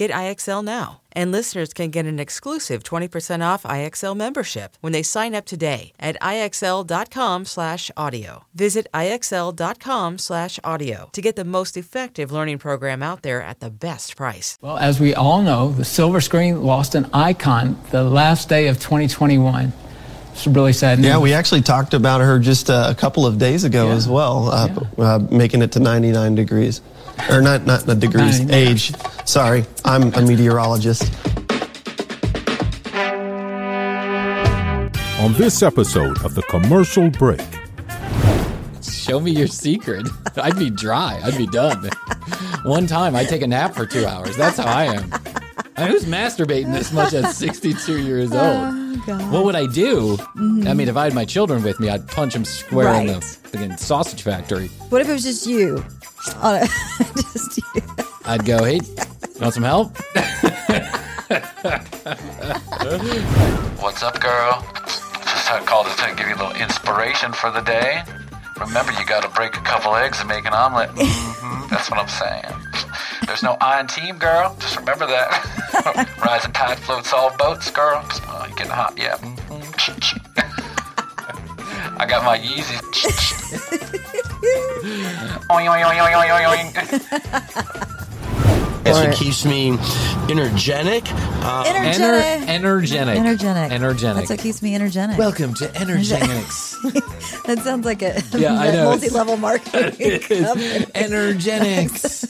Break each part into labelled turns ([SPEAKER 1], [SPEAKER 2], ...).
[SPEAKER 1] Get IXL now. And listeners can get an exclusive 20% off IXL membership when they sign up today at IXL.com/audio. Visit IXL.com/audio to get the most effective learning program out there at the best price.
[SPEAKER 2] Well, as we all know, the silver screen lost an icon the last day of 2021. It's really sad.
[SPEAKER 3] Yeah, we actually talked about her just uh, a couple of days ago
[SPEAKER 2] Yeah.
[SPEAKER 3] as well, uh, uh, making it to 99 degrees. Or not, not the degrees,
[SPEAKER 2] 99.
[SPEAKER 3] age. Sorry, I'm a meteorologist.
[SPEAKER 4] On this episode of The Commercial Break,
[SPEAKER 5] Show me your secret. I'd be dry. I'd be done. One time, I take a nap for two hours. That's how I am. I mean, who's masturbating this much at 62 years oh, old?
[SPEAKER 6] Oh,
[SPEAKER 5] What would I do? Mm-hmm. I mean, if I had my children with me, I'd punch them square in the
[SPEAKER 6] Right.
[SPEAKER 5] friggin' sausage factory.
[SPEAKER 6] What if it was just you? On a, just you.
[SPEAKER 5] I'd go, hey, you want some help?
[SPEAKER 7] What's up, girl? Just I called to give you a little inspiration for the day. Remember, you got to break a couple eggs and make an omelet. hmm That's what I'm saying. There's no I in team, girl. Just remember that. Rising tide floats all boats, girl. Oh, you getting hot? Yeah. Mhm. I got my Yeezys.
[SPEAKER 8] That's what keeps me energetic. Uh,
[SPEAKER 6] Energetic.
[SPEAKER 5] energetic.
[SPEAKER 6] energetic.
[SPEAKER 5] Energetic.
[SPEAKER 6] That's what keeps me energetic.
[SPEAKER 5] Welcome to Energenix.
[SPEAKER 6] that sounds like a
[SPEAKER 5] Yeah, I know.
[SPEAKER 6] multi-level marketing company.
[SPEAKER 5] Energenix.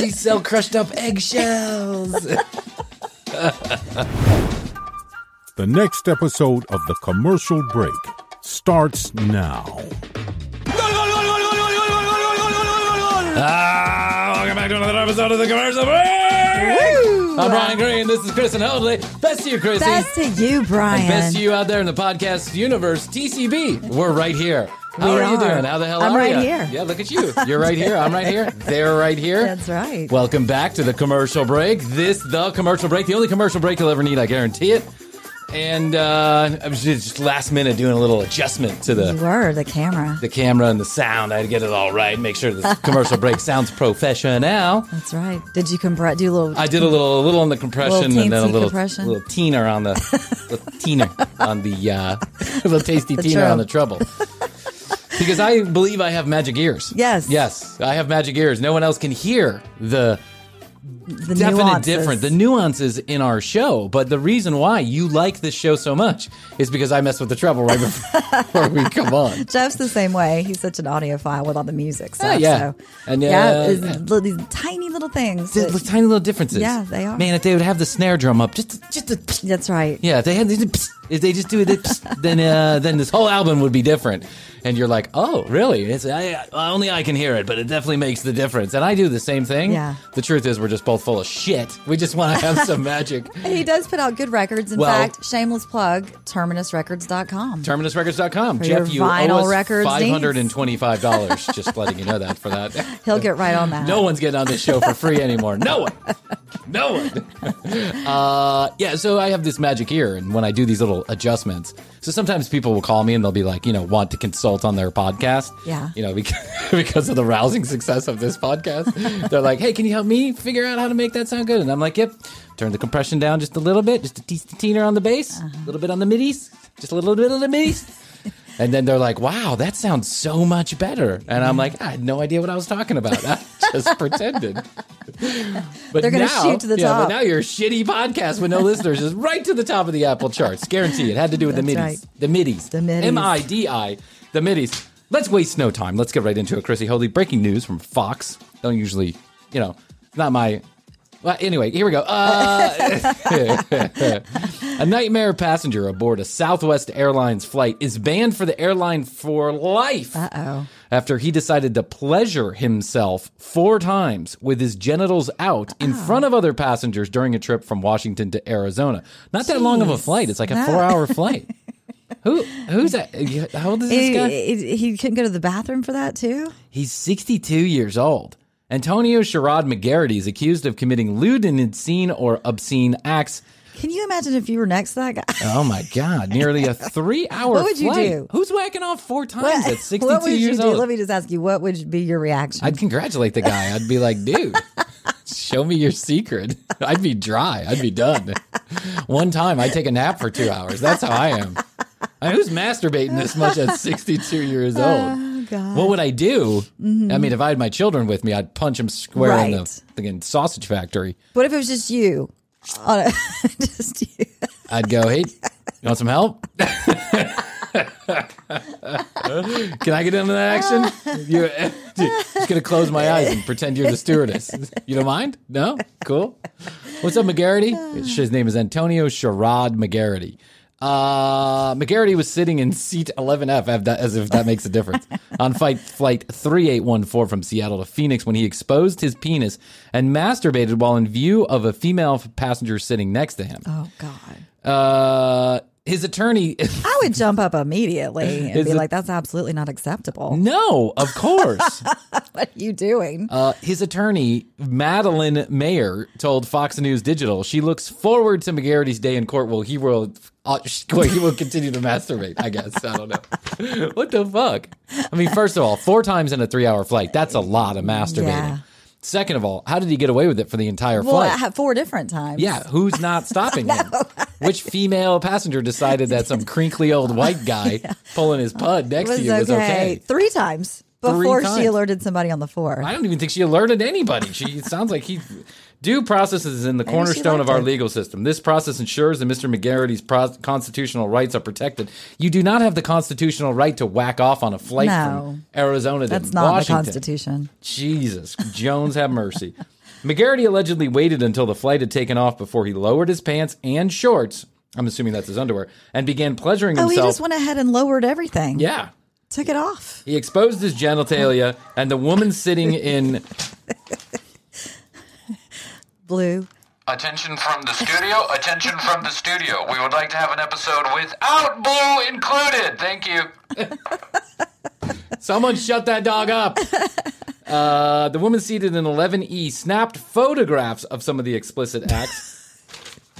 [SPEAKER 5] we sell crushed up eggshells.
[SPEAKER 4] the next episode of The Commercial Break starts now.
[SPEAKER 5] Ah, welcome back to another episode of the commercial break. I'm Bryan Green. This is Kristen Hoadley. Best to you, Krissy.
[SPEAKER 6] Best to you, Bryan.
[SPEAKER 5] And best to you out there in the podcast universe, TCB. We're right here. How
[SPEAKER 6] We
[SPEAKER 5] are, you
[SPEAKER 6] are.
[SPEAKER 5] doing? How the hell
[SPEAKER 6] I'm
[SPEAKER 5] are
[SPEAKER 6] right
[SPEAKER 5] you?
[SPEAKER 6] here.
[SPEAKER 5] Yeah, look at you. You're right here. I'm right here. They're right here.
[SPEAKER 6] That's right.
[SPEAKER 5] Welcome back to the commercial break. This the commercial break, the only commercial break you'll ever need. I guarantee it. And uh, I was just last minute doing a little adjustment to the
[SPEAKER 6] you were the camera.
[SPEAKER 5] the camera and the sound. I had to get it all right, make sure the commercial break sounds professional.
[SPEAKER 6] That's right. Did you compre- do a little?
[SPEAKER 5] I did a little, a little on the compression, and then a little,
[SPEAKER 6] compression?
[SPEAKER 5] little teener on the, little teener on the, uh, little tasty
[SPEAKER 6] The
[SPEAKER 5] teener on the treble. Because I believe I have magic ears.
[SPEAKER 6] Yes.
[SPEAKER 5] yes, I have magic ears. No one else can hear the
[SPEAKER 6] the
[SPEAKER 5] definite
[SPEAKER 6] nuances.
[SPEAKER 5] difference, the nuances in our show. But the reason why you like this show so much is because I mess with the treble right before we come on.
[SPEAKER 6] Jeff's the same way. He's such an audiophile with all the music stuff.
[SPEAKER 5] yeah.
[SPEAKER 6] So,
[SPEAKER 5] And,
[SPEAKER 6] yeah,
[SPEAKER 5] uh,
[SPEAKER 6] it's
[SPEAKER 5] yeah.
[SPEAKER 6] these tiny little things.
[SPEAKER 5] The,
[SPEAKER 6] that-
[SPEAKER 5] the tiny little differences.
[SPEAKER 6] Yeah, they are.
[SPEAKER 5] Man, if they would have the snare drum up, just, just a,
[SPEAKER 6] that's right.
[SPEAKER 5] Yeah, if they had if they just do it, then uh, then this whole album would be different. And you're like, oh, really? It's I, only I can hear it, but it definitely makes the difference. And I do the same thing.
[SPEAKER 6] Yeah.
[SPEAKER 5] The truth is, we're just both full of shit. We just want to have some magic.
[SPEAKER 6] He does put out good records. In
[SPEAKER 5] Well-
[SPEAKER 6] fact, shameless plug, terminusrecords.com.
[SPEAKER 5] TerminusRecords.com.
[SPEAKER 6] For
[SPEAKER 5] Jeff, you
[SPEAKER 6] vinyl
[SPEAKER 5] owe us
[SPEAKER 6] records
[SPEAKER 5] five hundred and twenty-five dollars. just letting you know that for that.
[SPEAKER 6] He'll get right on that.
[SPEAKER 5] No one's getting on this show for free anymore. No one. No one. Uh, yeah, so I have this magic ear, and when I do these little adjustments, so sometimes people will call me and they'll be like, you know, want to consult on their podcast.
[SPEAKER 6] Yeah.
[SPEAKER 5] You know, because, because of the rousing success of this podcast. They're like, hey, can you help me figure out how to make that sound good? And I'm like, yep. Turn the compression down just a little bit, just a teeny teener on the bass, a uh-huh. little bit on the middies, just a little bit on the middies. And then they're like, wow, that sounds so much better. And I'm like, I had no idea what I was talking about. Just pretended. But
[SPEAKER 6] They're gonna
[SPEAKER 5] now-
[SPEAKER 6] shoot to the
[SPEAKER 5] yeah,
[SPEAKER 6] top.
[SPEAKER 5] But now your shitty podcast with no listeners is right to the top of the Apple charts. Guarantee it. Had to do with the middies.
[SPEAKER 6] right.
[SPEAKER 5] The middies.
[SPEAKER 6] The middies.
[SPEAKER 5] M I D I. The middies. Let's waste no time. Let's get right into it. Krissy Hoadley, breaking news from Fox. Don't usually, you know, not my Well, anyway, here we go. Uh, a nightmare passenger aboard a Southwest Airlines flight is banned for the airline for life.
[SPEAKER 6] Uh oh.
[SPEAKER 5] After he decided to pleasure himself four times with his genitals out in
[SPEAKER 6] Oh.
[SPEAKER 5] front of other passengers during a trip from Washington to Arizona. Not that long of a flight. It's like a four hour flight. Who who's that? How old is this guy?
[SPEAKER 6] he, he couldn't go to the bathroom for that too.
[SPEAKER 5] He's 62 years old. Antonio Sherrod McGarity is accused of committing lewd and obscene or obscene acts.
[SPEAKER 6] Can you imagine if you were next to that guy?
[SPEAKER 5] Oh my God! Nearly a three-hour
[SPEAKER 6] What would you
[SPEAKER 5] flight.
[SPEAKER 6] do?
[SPEAKER 5] Who's whacking off four times at 62
[SPEAKER 6] what would
[SPEAKER 5] years
[SPEAKER 6] you do?
[SPEAKER 5] old?
[SPEAKER 6] Let me just ask you, what would be your reaction?
[SPEAKER 5] I'd congratulate the guy. I'd be like, dude, show me your secret. I'd be dry. I'd be done. One time, I'd take a nap for two hours. That's how I am. I mean, who's masturbating this much at 62 years oh, old?
[SPEAKER 6] oh God.
[SPEAKER 5] What would I do? Mm-hmm. I mean, if I had my children with me, I'd punch them square in the
[SPEAKER 6] Right.
[SPEAKER 5] fucking sausage factory.
[SPEAKER 6] What if it was just you? Oh, On a, just you.
[SPEAKER 5] I'd go, hey, you want some help? Can I get into that action? You, just gonna close my eyes and pretend you're the stewardess. You don't mind? No? Cool. What's up, McGarity? His name is Antonio Sherrod McGarity. Uh, McGarity was sitting in seat 11F, as if that makes a difference, on flight, flight 3814 from Seattle to Phoenix when he exposed his penis and masturbated while in view of a female passenger sitting next to him.
[SPEAKER 6] Oh God.
[SPEAKER 5] Uh, his attorney.
[SPEAKER 6] I would jump up immediately and be like, "That's absolutely not acceptable.
[SPEAKER 5] no, of course.
[SPEAKER 6] What are you doing?"
[SPEAKER 5] Uh, his attorney, Madeline Mayer, told Fox News Digital she looks forward to McGarity's day in court. Well, he will. Uh, well, he will continue to masturbate. I guess I don't know. what the fuck? I mean, first of all, four times in a three-hour flight. That's a lot of masturbating.
[SPEAKER 6] Yeah.
[SPEAKER 5] Second of all, how did he get away with it for the entire
[SPEAKER 6] well,
[SPEAKER 5] flight?
[SPEAKER 6] four different times.
[SPEAKER 5] Yeah, who's not stopping him? Which female passenger decided that some crinkly old white guy pulling his pud next
[SPEAKER 6] was
[SPEAKER 5] to you was okay?
[SPEAKER 6] Three times before she alerted somebody on the floor.
[SPEAKER 5] I don't even think she alerted anybody. She it sounds like he due process is in the cornerstone of our
[SPEAKER 6] it.
[SPEAKER 5] legal system. This process ensures that Mr. McGarity's pro- constitutional rights are protected. You do not have the constitutional right to whack off on a flight
[SPEAKER 6] No.
[SPEAKER 5] from Arizona to Washington.
[SPEAKER 6] That's not the Constitution.
[SPEAKER 5] Jesus, Jones have mercy. McGarity allegedly waited until the flight had taken off before he lowered his pants and shorts. I'm assuming that's his underwear, and began pleasuring himself.
[SPEAKER 6] Oh, he just went ahead and lowered everything.
[SPEAKER 5] yeah,
[SPEAKER 6] Took it off.
[SPEAKER 5] he exposed his genitalia, and the woman sitting in
[SPEAKER 6] Blue.
[SPEAKER 7] Attention from the studio. Attention from the studio. We would like to have an episode without Blue included. Thank you.
[SPEAKER 5] Someone shut that dog up. Uh, the woman seated in 11E snapped photographs of some of the explicit acts.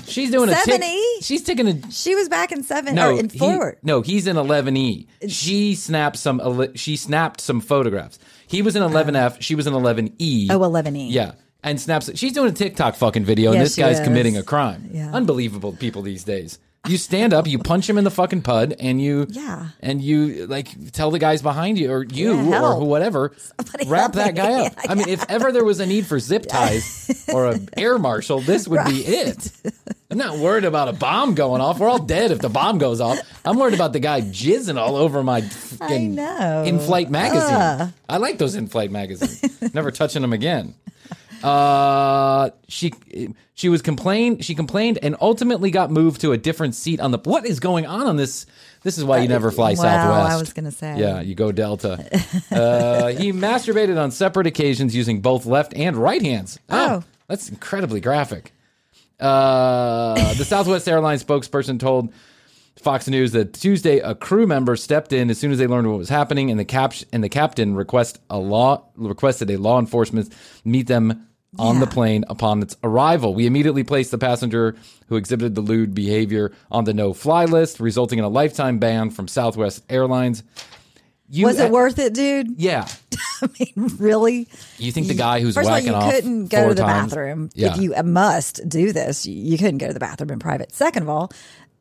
[SPEAKER 5] She's doing a tick.
[SPEAKER 6] 7E?
[SPEAKER 5] She's taking a
[SPEAKER 6] She was back in seven
[SPEAKER 5] no.
[SPEAKER 6] or in
[SPEAKER 5] he-
[SPEAKER 6] forward.
[SPEAKER 5] no, he's in 11E. She snapped some. She snapped some photographs. He was in 11F. She was in 11E.
[SPEAKER 6] Oh, 11E.
[SPEAKER 5] Yeah. And snaps. She's doing a TikTok fucking video, and this
[SPEAKER 6] she
[SPEAKER 5] guy's
[SPEAKER 6] is.
[SPEAKER 5] committing a crime.
[SPEAKER 6] Yeah.
[SPEAKER 5] Unbelievable people these days. You stand up, you punch him in the fucking pud, and you
[SPEAKER 6] Yeah.
[SPEAKER 5] and you like tell the guys behind you or you
[SPEAKER 6] Yeah,
[SPEAKER 5] or
[SPEAKER 6] help.
[SPEAKER 5] who whatever
[SPEAKER 6] Somebody
[SPEAKER 5] wrap
[SPEAKER 6] help
[SPEAKER 5] that
[SPEAKER 6] me.
[SPEAKER 5] guy up. I mean, if ever there was a need for zip ties or an air marshal, this would be it. I'm not worried about a bomb going off. We're all dead if the bomb goes off. I'm worried about the guy jizzing all over my fucking
[SPEAKER 6] know.
[SPEAKER 5] in-flight magazine. I like those in-flight magazines. Never touching them again. Uh, she she was complained. She complained and ultimately got moved to a different seat on the. What is going on on this? This is why you never fly Southwest.
[SPEAKER 6] I was gonna say.
[SPEAKER 5] Yeah, you go Delta. uh, he masturbated on separate occasions using both left and right hands.
[SPEAKER 6] Oh.
[SPEAKER 5] that's incredibly graphic. Uh, the Southwest Airlines spokesperson told Fox News that Tuesday a crew member stepped in as soon as they learned what was happening, and the cap and the captain request a law requested a law enforcement meet them on the plane upon its arrival. We immediately placed the passenger who exhibited the lewd behavior on the no-fly list, resulting in a lifetime ban from Southwest Airlines. You,
[SPEAKER 6] Was it worth it, dude?
[SPEAKER 5] Yeah.
[SPEAKER 6] I mean, really?
[SPEAKER 5] You think the guy who's
[SPEAKER 6] First
[SPEAKER 5] whacking
[SPEAKER 6] of all, you
[SPEAKER 5] off
[SPEAKER 6] couldn't go to the
[SPEAKER 5] times-
[SPEAKER 6] bathroom.
[SPEAKER 5] Yeah.
[SPEAKER 6] If you must do this, you- you couldn't go to the bathroom in private. Second of all,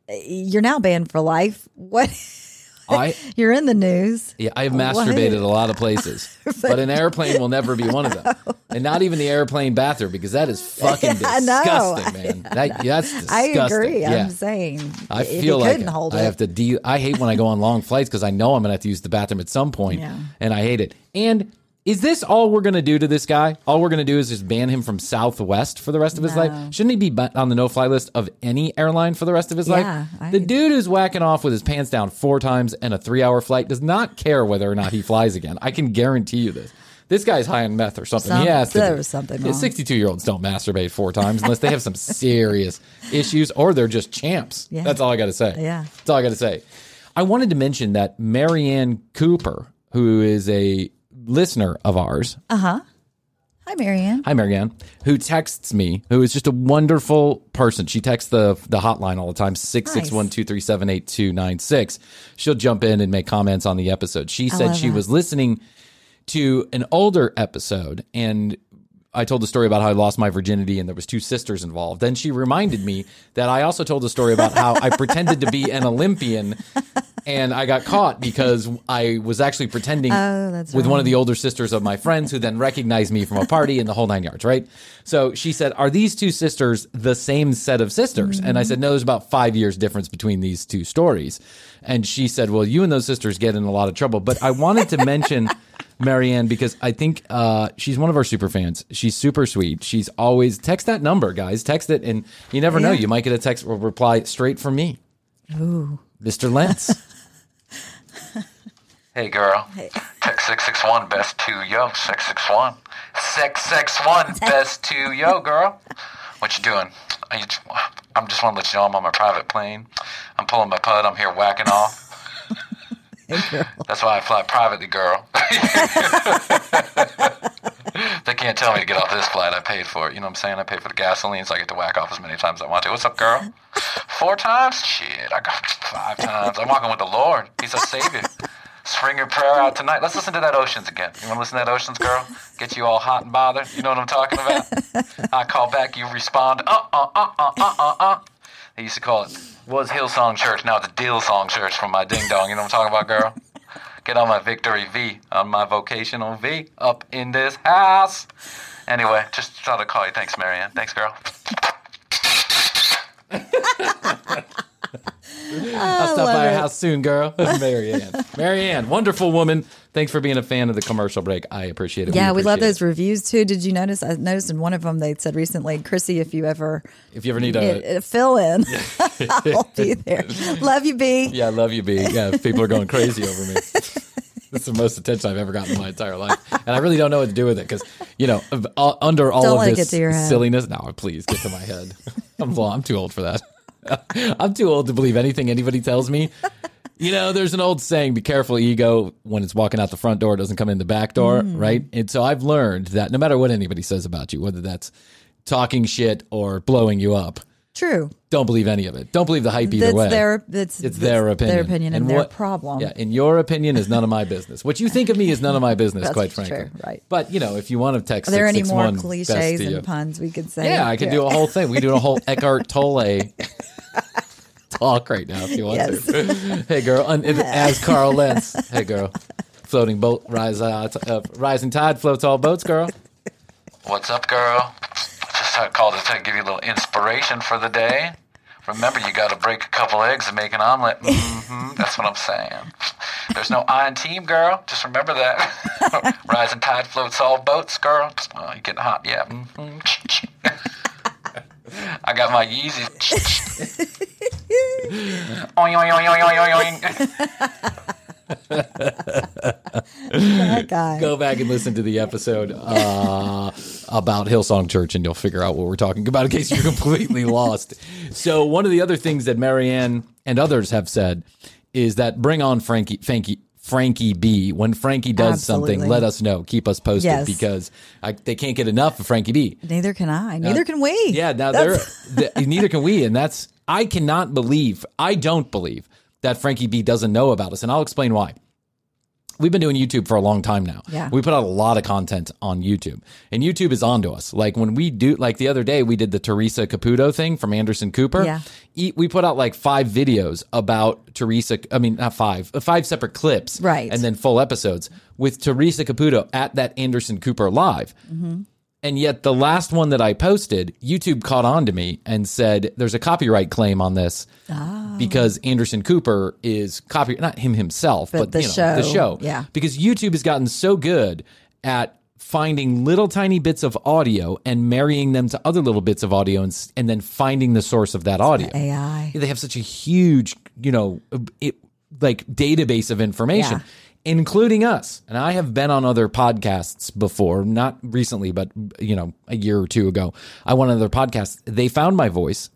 [SPEAKER 6] you're now banned for life. What?
[SPEAKER 5] I
[SPEAKER 6] You're in the news.
[SPEAKER 5] Yeah, I've
[SPEAKER 6] What?
[SPEAKER 5] masturbated a lot of places, but an airplane will never be one of them, and not even the airplane bathroom because that is fucking
[SPEAKER 6] know.
[SPEAKER 5] disgusting, man. That, that's disgusting.
[SPEAKER 6] I agree.
[SPEAKER 5] Yeah.
[SPEAKER 6] I'm saying
[SPEAKER 5] I feel like
[SPEAKER 6] couldn't hold
[SPEAKER 5] I
[SPEAKER 6] it,
[SPEAKER 5] have to deal. I hate when I go on long flights because I know I'm gonna have to use the bathroom at some point,
[SPEAKER 6] Yeah.
[SPEAKER 5] and I hate it. And Is this all we're going to do to this guy? All we're going to do is just ban him from Southwest for the rest of his life? Shouldn't he be on the no fly list of any airline for the rest of his
[SPEAKER 6] Yeah,
[SPEAKER 5] life?
[SPEAKER 6] I-
[SPEAKER 5] The dude who's whacking off with his pants down four times and a three hour flight does not care whether or not he flies again. I can guarantee you this. This guy's high on meth or something.
[SPEAKER 6] Some-
[SPEAKER 5] he has to.
[SPEAKER 6] there was something wrong.
[SPEAKER 5] 62 year olds don't masturbate four times unless they have some serious issues or they're just champs.
[SPEAKER 6] Yeah.
[SPEAKER 5] That's all I got to say.
[SPEAKER 6] Yeah.
[SPEAKER 5] That's all I got to say. I wanted to mention that Marianne Cooper, who is a listener of ours, Uh huh.
[SPEAKER 6] Hi, Marianne.
[SPEAKER 5] hi Marianne, who texts me, who is just a wonderful person. She texts the the hotline all the time, six six one two three seven eight two nine six. She'll jump in and make comments on the episode. She said she
[SPEAKER 6] that.
[SPEAKER 5] was listening to an older episode and I told the story about how I lost my virginity and there was two sisters involved. Then she reminded me that I also told a story about how I pretended to be an Olympian and I got caught because I was actually pretending
[SPEAKER 6] Oh,
[SPEAKER 5] with one of the older sisters of my friends who then recognized me from a party in the whole nine yards, right? So she said, Are these two sisters the same set of sisters? And I said, No, there's about five years difference between these two stories. And she said, Well, you and those sisters get in a lot of trouble. But I wanted to mention Marianne because I think uh, she's one of our super fans. She's super sweet. She's always text that number, guys. Text it, and you never know. You might get a text or reply straight from me. Ooh. Mr. Lentz.
[SPEAKER 7] Hey girl. Hey. Text 661 best 2 yo 661. 661 best 2 yo girl. What you doing? Are you, I'm just want to let you know I'm on my private plane. I'm pulling my pud. I'm here whacking off. That's why I fly privately, girl. they can't tell me to get off this flight. I paid for it. You know what I'm saying? I paid for the gasoline, so I get to whack off as many times as I want to. What's up, girl? Four times? Shit, I got five times. I'm walking with the Lord. He's a savior. Spring your prayer out tonight. Let's listen to that Oceans again. You want to listen to that Oceans, girl? Get you all hot and bothered. You know what I'm talking about? I call back, you respond. Uh uh uh uh uh uh uh. They used to call it was Hillsong Church. Now it's Dill Song Church from my ding dong. You know what I'm talking about, girl? Get on my victory V, on my vocational V, up in this house. Anyway, just thought I'd call you. Thanks, Marianne. Thanks, girl.
[SPEAKER 5] I'll stop by your house soon, girl. Marianne. Marianne, wonderful woman. Thanks for being a fan of the commercial break. I appreciate it.
[SPEAKER 6] Yeah, we love
[SPEAKER 5] appreciate
[SPEAKER 6] those reviews too. Did you notice? I noticed in one of them they said recently, Krissy, if you ever.
[SPEAKER 5] If you ever need a.
[SPEAKER 6] a fill in, I'll be there. Love you, B.
[SPEAKER 5] Yeah, love you, B. Yeah, people are going crazy over me. That's the most attention I've ever gotten in my entire life. And I really don't know what to do with it because, you know, uh, under all
[SPEAKER 6] Don't
[SPEAKER 5] of this
[SPEAKER 6] get to your head.
[SPEAKER 5] silliness. No, please get to my head. I'm, I'm too old for that. I'm too old to believe anything anybody tells me. You know, there's an old saying, be careful, ego, when it's walking out the front door, it doesn't come in the back door,
[SPEAKER 6] Mm.
[SPEAKER 5] right? And so I've learned that no matter what anybody says about you, whether that's talking shit or blowing you up,
[SPEAKER 6] True.
[SPEAKER 5] don't believe any of it. Don't believe the hype either
[SPEAKER 6] That's
[SPEAKER 5] way.
[SPEAKER 6] their it's,
[SPEAKER 5] It's their opinion.
[SPEAKER 6] Their opinion and, their
[SPEAKER 5] what-
[SPEAKER 6] problem.
[SPEAKER 5] Yeah, and your opinion is none of my business. What you think of me is none of my business,
[SPEAKER 6] That's
[SPEAKER 5] quite
[SPEAKER 6] true,
[SPEAKER 5] frankly.
[SPEAKER 6] right.
[SPEAKER 5] But you know, if you want to text,
[SPEAKER 6] Are there any more cliches
[SPEAKER 5] to you.
[SPEAKER 6] and puns we could say?
[SPEAKER 5] Yeah, I could do a whole thing. We do a whole Eckhart Tolle talk right now if you want
[SPEAKER 6] Yes.
[SPEAKER 5] to. hey, girl, un- as Carl Lentz. Hey, girl, floating boat, rise, uh, t- uh, rising tide floats all boats, girl.
[SPEAKER 7] What's up, girl? Just I called to give you a little inspiration for the day. Remember, you got to break a couple eggs and make an omelet. hmm That's what I'm saying. There's no I in team, girl. Just remember that. Rising tide floats all boats, girl. Oh, you're getting hot, yeah. hmm I got my Yeezys. Oing, oing, oing, oing, oing, oing.
[SPEAKER 6] that guy.
[SPEAKER 5] Go back and listen to the episode uh, about Hillsong Church, and you'll figure out what we're talking about in case you're completely lost. So, one of the other things that Marianne and others have said is that bring on Frankie, Frankie, Frankie B. When Frankie does something, let us know. Keep us posted
[SPEAKER 6] Yes.
[SPEAKER 5] because I, they can't get enough of Frankie B.
[SPEAKER 6] Neither can I. Uh, neither can we.
[SPEAKER 5] Yeah, now they're,
[SPEAKER 6] That's-
[SPEAKER 5] the, neither can we, and that's I cannot believe I don't believe that Frankie B doesn't know about us, and I'll explain why. We've been doing YouTube for a long time now.
[SPEAKER 6] Yeah.
[SPEAKER 5] We put out a lot of content on YouTube, and YouTube is onto us. Like when we do, like the other day, we did the Teresa Caputo thing from Anderson Cooper.
[SPEAKER 6] Yeah.
[SPEAKER 5] We put out like five videos about Teresa. I mean, not five, uh, five separate clips,
[SPEAKER 6] Right.
[SPEAKER 5] and then full episodes with Teresa Caputo at that Anderson Cooper live. And yet, the last one that I posted, YouTube caught on to me and said, "There's a copyright claim on this oh. because Anderson Cooper is copy not him himself,
[SPEAKER 6] But
[SPEAKER 5] but,
[SPEAKER 6] the
[SPEAKER 5] you know, the
[SPEAKER 6] show,
[SPEAKER 5] show,
[SPEAKER 6] yeah.
[SPEAKER 5] Because YouTube has gotten so good at finding little tiny bits of audio and marrying them to other little bits of audio and, and then finding the source of that audio.
[SPEAKER 6] AI.
[SPEAKER 5] They have such a huge, you know, it, like database of information,
[SPEAKER 6] Yeah.
[SPEAKER 5] Including us. And I have been on other podcasts before, not recently, but you know, a year or two ago. I went on other podcasts. They found my voice,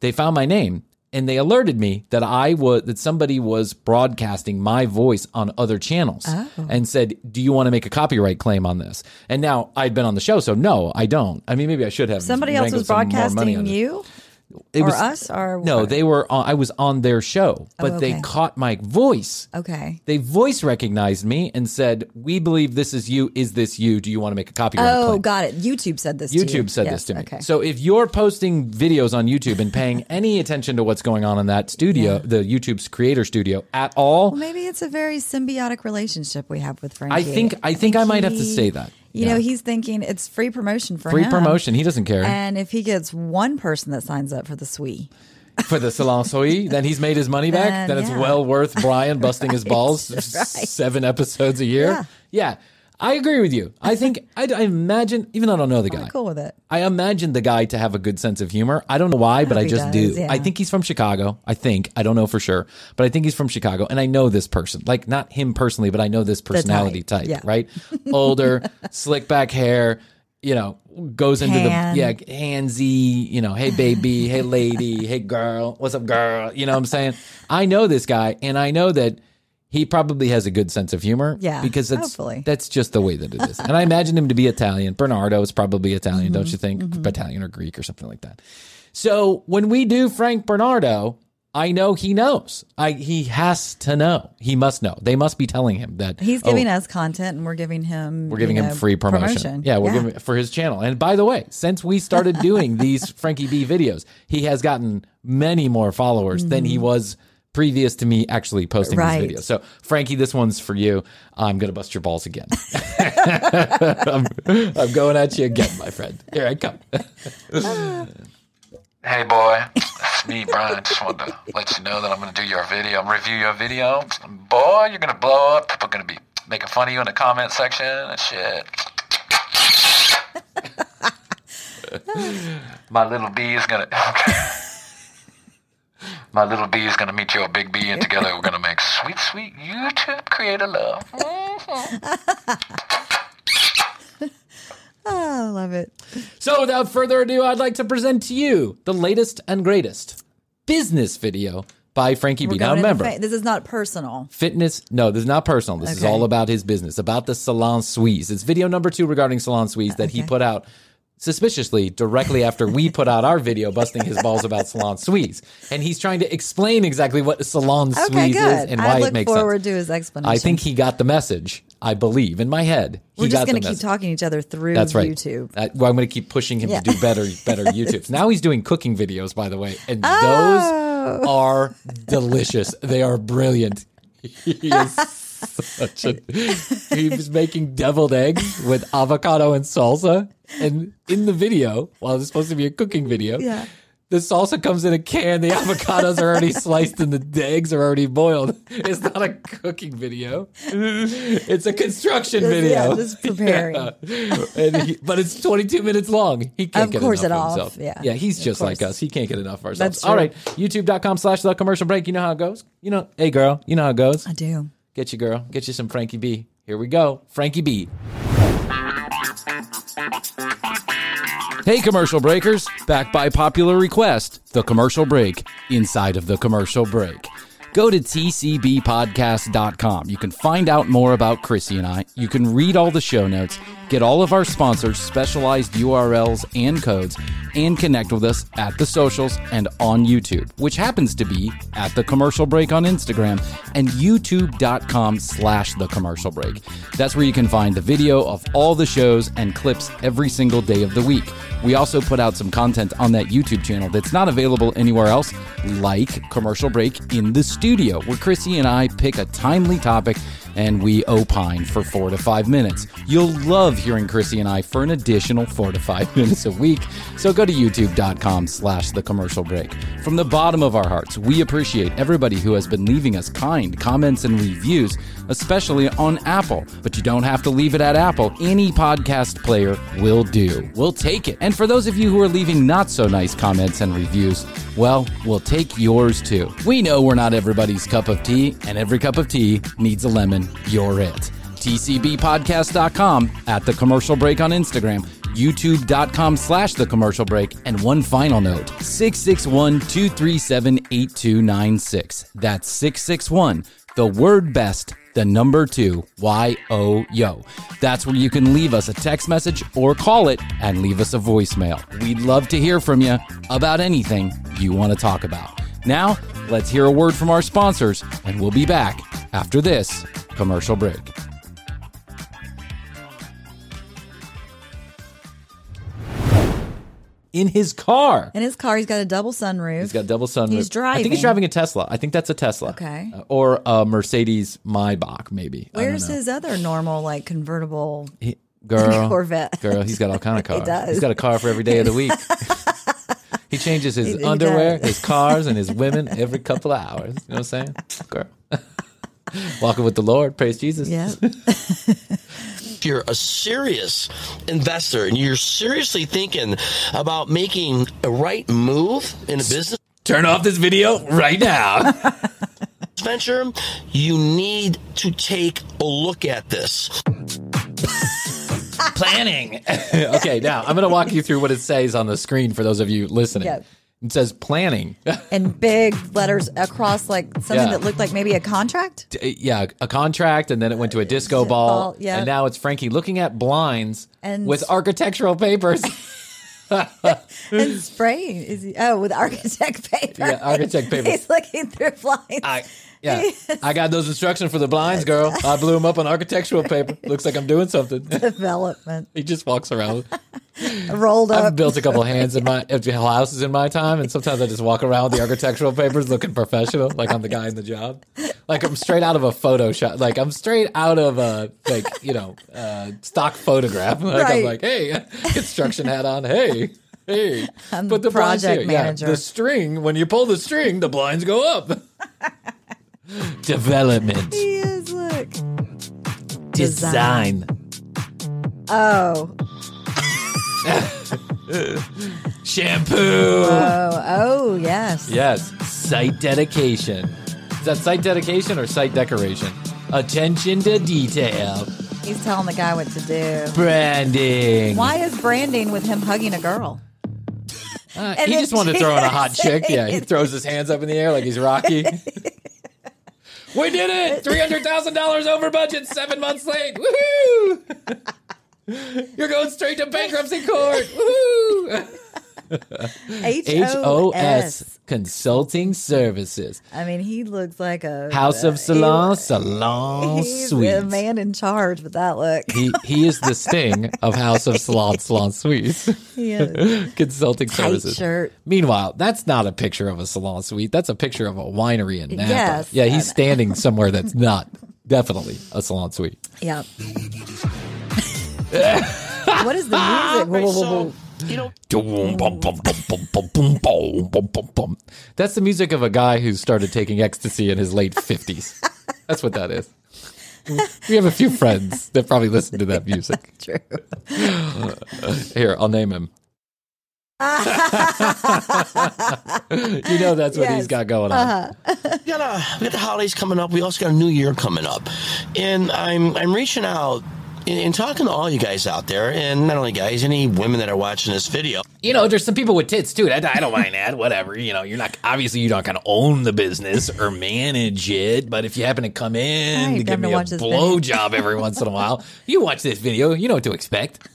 [SPEAKER 5] they found my name, and they alerted me that I was that somebody was broadcasting my voice on other channels
[SPEAKER 6] Oh.
[SPEAKER 5] and said, "Do you want to make a copyright claim on this?" And now I'd been on the show, so no, I don't. I mean, maybe I should have.
[SPEAKER 6] Somebody else was
[SPEAKER 5] some more money
[SPEAKER 6] broadcasting
[SPEAKER 5] you. it. It
[SPEAKER 6] or
[SPEAKER 5] was-
[SPEAKER 6] us or
[SPEAKER 5] No, they were. On, I was on their show, oh, but they
[SPEAKER 6] okay.
[SPEAKER 5] caught my voice.
[SPEAKER 6] Okay.
[SPEAKER 5] They voice recognized me and said, "We believe this is you. Is this you? Do you want to make a copyright
[SPEAKER 6] Oh,
[SPEAKER 5] claim?"
[SPEAKER 6] got it. YouTube said this. to you.
[SPEAKER 5] YouTube said
[SPEAKER 6] Yes,
[SPEAKER 5] this to me.
[SPEAKER 6] Okay.
[SPEAKER 5] So if you're posting videos on YouTube and paying any attention to what's going on in that studio, the YouTube's creator studio at all,
[SPEAKER 6] well, maybe it's a very symbiotic relationship we have with Frankie.
[SPEAKER 5] I think I think I might have to say that.
[SPEAKER 6] You
[SPEAKER 5] Yeah.
[SPEAKER 6] know, he's thinking it's free promotion for
[SPEAKER 5] Free
[SPEAKER 6] him.
[SPEAKER 5] promotion. He doesn't care
[SPEAKER 6] And if he gets one person that signs up for the SWE,
[SPEAKER 5] for the salon soy. Then he's made his money back.
[SPEAKER 6] Then,
[SPEAKER 5] Then it's
[SPEAKER 6] yeah.
[SPEAKER 5] well worth Bryan busting his balls
[SPEAKER 6] right.
[SPEAKER 5] seven episodes a year.
[SPEAKER 6] Yeah.
[SPEAKER 5] yeah. I agree with you. I think I, I imagine, even though I don't know the guy,
[SPEAKER 6] I'm cool with it.
[SPEAKER 5] I imagine the guy to have a good sense of humor. I don't know why, but
[SPEAKER 6] hope
[SPEAKER 5] I just
[SPEAKER 6] does,
[SPEAKER 5] do.
[SPEAKER 6] yeah.
[SPEAKER 5] I think he's from Chicago. I think. I don't know for sure, but I think he's from Chicago. And I know this person. Like, not him personally, but I know this personality type,
[SPEAKER 6] yeah.
[SPEAKER 5] right? Older, slick back hair, you know, goes into
[SPEAKER 6] Hand.
[SPEAKER 5] the, yeah, handsy, you know, hey, baby, hey, lady, hey, girl, what's up, girl? You know what I'm saying? I know this guy, and I know that. He probably has a good sense of humor,
[SPEAKER 6] Yeah,
[SPEAKER 5] because that's
[SPEAKER 6] hopefully.
[SPEAKER 5] that's just the way that it is. And I imagine him to be Italian. Bernardo is probably Italian,
[SPEAKER 6] Mm-hmm,
[SPEAKER 5] don't you think? Italian or Greek or something like that. So when we do Frank Bernardo, I know he knows. I he has to know. He must know. They must be telling him that
[SPEAKER 6] He's
[SPEAKER 5] oh,
[SPEAKER 6] giving us content and we're giving him
[SPEAKER 5] we're giving him
[SPEAKER 6] know,
[SPEAKER 5] free promotion. Yeah, we're giving for his channel. And by the way, since we started doing these Frankie B videos, he has gotten many more followers than he was previous to me actually posting.
[SPEAKER 6] Right.
[SPEAKER 5] these videos. So, Frankie, this one's for you. I'm going to bust your balls again. I'm, I'm going at you again, my friend. Here I come.
[SPEAKER 7] Hey boy, it's me, Bryan. Just wanted to let you know that I'm going to do your video, I'm review your video. Boy, you're going to blow up. People are going to be making fun of you in the comment section and shit. My little bee is going to. My little bee is going to meet your big bee, and together we're going to make sweet, sweet YouTube creator love.
[SPEAKER 6] Oh, I love it.
[SPEAKER 5] So, without further ado, I'd like to present to you the latest and greatest business video by Frankie B.
[SPEAKER 6] We're
[SPEAKER 5] Now, remember,
[SPEAKER 6] fa- this is not personal.
[SPEAKER 5] fitness. No, this is not personal. This is all about his business, about the salon suites. It's video number two regarding salon suites that he put out suspiciously directly after we put out our video busting his balls about salon suites. And he's trying to explain exactly what a salon
[SPEAKER 6] Okay,
[SPEAKER 5] suite is
[SPEAKER 6] good.
[SPEAKER 5] and
[SPEAKER 6] I
[SPEAKER 5] why
[SPEAKER 6] look
[SPEAKER 5] it makes
[SPEAKER 6] forward to his explanation.
[SPEAKER 5] I think he got the message. I believe in my head. He
[SPEAKER 6] we're just going to keep talking to each other through
[SPEAKER 5] That's right.
[SPEAKER 6] YouTube.
[SPEAKER 5] Uh, well, I'm going to keep pushing him
[SPEAKER 6] Yeah.
[SPEAKER 5] to do better, better YouTubes. Now he's doing cooking videos, by the way, and
[SPEAKER 6] Oh.
[SPEAKER 5] those are delicious. They are brilliant. He is such a. He was making deviled eggs with avocado and salsa, and in the video, while it's supposed to be a cooking video,
[SPEAKER 6] Yeah.
[SPEAKER 5] The salsa comes in a can. The avocados are already sliced and the eggs are already boiled. It's not a cooking video. It's a construction video.
[SPEAKER 6] yeah, just preparing.
[SPEAKER 5] Yeah. And he- but it's 22 minutes long. He can't
[SPEAKER 6] Of
[SPEAKER 5] get
[SPEAKER 6] course
[SPEAKER 5] enough
[SPEAKER 6] it
[SPEAKER 5] of
[SPEAKER 6] off.
[SPEAKER 5] himself.
[SPEAKER 6] Yeah.
[SPEAKER 5] yeah, he's
[SPEAKER 6] Of
[SPEAKER 5] just like us. He can't get enough of ourselves.
[SPEAKER 6] That's true.
[SPEAKER 5] right, youtube.com slash the commercial break. You know how it goes. You know, hey girl, you know how it goes.
[SPEAKER 6] I do.
[SPEAKER 5] Get you, girl. Get you some Frankie B. Here we go. Frankie B. Hey, commercial breakers. Back by popular request, the commercial break inside of the commercial break. Go to tcbpodcast.com. You can find out more about Krissy and I. You can read all the show notes, get all of our sponsors' specialized URLs and codes, and connect with us at the socials and on YouTube, which happens to be at the commercial break on Instagram and youtube.com slash the commercial break. That's where you can find the video of all the shows and clips every single day of the week. We also put out some content on that YouTube channel that's not available anywhere else, like Commercial Break in the Studio, where Krissy and I pick a timely topic and we opine for four to five minutes. You'll love hearing Krissy and I for an additional four to five minutes a week. So go to youtube.com slash the commercial break. From the bottom of our hearts, we appreciate everybody who has been leaving us kind comments and reviews, especially on Apple. But you don't have to leave it at Apple. Any podcast player will do. We'll take it. And for those of you who are leaving not so nice comments and reviews, well, we'll take yours too. We know we're not everybody's cup of tea, and every cup of tea needs a lemon. You're it. TCBpodcast.com at the commercial break on Instagram youtube.com slash the commercial break and one final note 661-237-8296 that's 661 the word best the number two y o yo. That's where you can leave us a text message or call it and leave us a voicemail. We'd love to hear from you about anything you want to talk about. Now let's hear a word from our sponsors and we'll be back after this commercial break in his car.
[SPEAKER 6] In his car, he's got a double sunroof.
[SPEAKER 5] He's got double sunroof.
[SPEAKER 6] He's driving.
[SPEAKER 5] I think he's
[SPEAKER 6] driving.
[SPEAKER 5] driving a Tesla. I think that's a Tesla.
[SPEAKER 6] Okay.
[SPEAKER 5] Uh, or a Mercedes Maybach, maybe. I don't
[SPEAKER 6] Where's
[SPEAKER 5] know.
[SPEAKER 6] his other normal, like convertible?
[SPEAKER 5] He- girl?
[SPEAKER 6] Corvette?
[SPEAKER 5] Girl, he's got all kind of
[SPEAKER 6] He
[SPEAKER 5] cars.
[SPEAKER 6] does.
[SPEAKER 5] He's got a car for every day of the week. he changes his
[SPEAKER 6] He- he
[SPEAKER 5] underwear,
[SPEAKER 6] does.
[SPEAKER 5] his cars, and his women every couple of hours. You know what I'm saying? Girl. Walking with the Lord. Praise Jesus.
[SPEAKER 6] Yeah.
[SPEAKER 8] If you're a serious investor and you're seriously thinking about making a right move in a business
[SPEAKER 5] Turn off this video right now.
[SPEAKER 8] venture, you need to take a look at this.
[SPEAKER 5] planning. okay, now I'm going to walk you through what it says on the screen for those of you listening.
[SPEAKER 6] Yeah.
[SPEAKER 5] It says planning.
[SPEAKER 6] and big letters across, like something
[SPEAKER 5] Yeah.
[SPEAKER 6] that looked like maybe a contract.
[SPEAKER 5] Uh, yeah, a contract, and then it went to a disco ball,
[SPEAKER 6] ball, yeah.
[SPEAKER 5] and now it's Frankie looking at blinds
[SPEAKER 6] And-
[SPEAKER 5] with architectural papers.
[SPEAKER 6] and spraying. Is he? Oh, with architect paper.
[SPEAKER 5] Yeah, architect paper.
[SPEAKER 6] He's looking through blinds.
[SPEAKER 5] I, yeah, I got those instructions for the blinds, girl. I blew them up on architectural paper. Looks like I'm doing something.
[SPEAKER 6] Development
[SPEAKER 5] he just walks around.
[SPEAKER 6] rolled up.
[SPEAKER 5] I've built a couple hands in my houses in my time, and sometimes I just walk around with the architectural papers looking professional, like I'm the guy in the job. Like I'm straight out of a Photoshop. Like I'm straight out of a like you know uh, stock photograph. Like I'm like, hey, construction hat on. Hey. Hey,
[SPEAKER 6] I'm
[SPEAKER 5] put the
[SPEAKER 6] project
[SPEAKER 5] here. Yeah,
[SPEAKER 6] manager.
[SPEAKER 5] the string. When you pull the string, the blinds go up. Development,
[SPEAKER 6] he is. Look.
[SPEAKER 5] design,
[SPEAKER 6] Oh.
[SPEAKER 5] shampoo.
[SPEAKER 6] Oh. Oh. Yes.
[SPEAKER 5] Yes, site dedication. Is that site dedication or site decoration? Attention to detail.
[SPEAKER 6] He's telling the guy what to do.
[SPEAKER 5] Branding.
[SPEAKER 6] Why is branding with him hugging a girl?
[SPEAKER 5] Uh, he just wanted to throw in a hot chick. Yeah, he throws his hands up in the air like he's Rocky. we did it! Three hundred thousand dollars over budget, seven months late. Woohoo! You're going straight to bankruptcy court. Woohoo!
[SPEAKER 6] H
[SPEAKER 5] H O
[SPEAKER 6] O
[SPEAKER 5] S
[SPEAKER 6] S.
[SPEAKER 5] Consulting Services.
[SPEAKER 6] I mean, he looks like a
[SPEAKER 5] House of
[SPEAKER 6] uh,
[SPEAKER 5] Salon,
[SPEAKER 6] he-
[SPEAKER 5] Salon
[SPEAKER 6] He's
[SPEAKER 5] Suites.
[SPEAKER 6] the man in charge with that look.
[SPEAKER 5] He he is the sting of House of Salon Salon Suites.
[SPEAKER 6] He is.
[SPEAKER 5] Consulting
[SPEAKER 6] Tight
[SPEAKER 5] services.
[SPEAKER 6] shirt.
[SPEAKER 5] Meanwhile, that's not a picture of a salon suite. That's a picture of a winery in Napa.
[SPEAKER 6] Yes.
[SPEAKER 5] yeah, he's standing somewhere that's not definitely a salon suite.
[SPEAKER 6] Yep. What is the music? Whoa, whoa, whoa, whoa.
[SPEAKER 8] You know,
[SPEAKER 5] That's the music of a guy who started taking ecstasy in his late 50s. That's what that is. We have a few friends that probably listen to that music.
[SPEAKER 6] True.
[SPEAKER 5] Here, I'll name him. you know that's what he's got going on.
[SPEAKER 8] we got, a, we got the holidays coming up. We also got a new year coming up. And I'm, I'm reaching out and, and talking to all you guys out there, and not only guys, any women that are watching this video.
[SPEAKER 5] You know, there's some people with tits too. I, I don't mind that. Whatever. You know, you're not obviously you're not going to own the business or manage it, but if you happen to come in
[SPEAKER 6] Hey,
[SPEAKER 5] to give
[SPEAKER 6] come to
[SPEAKER 5] me a
[SPEAKER 6] watch this video.
[SPEAKER 5] blow job every once in a while, you watch this video, you know what to expect.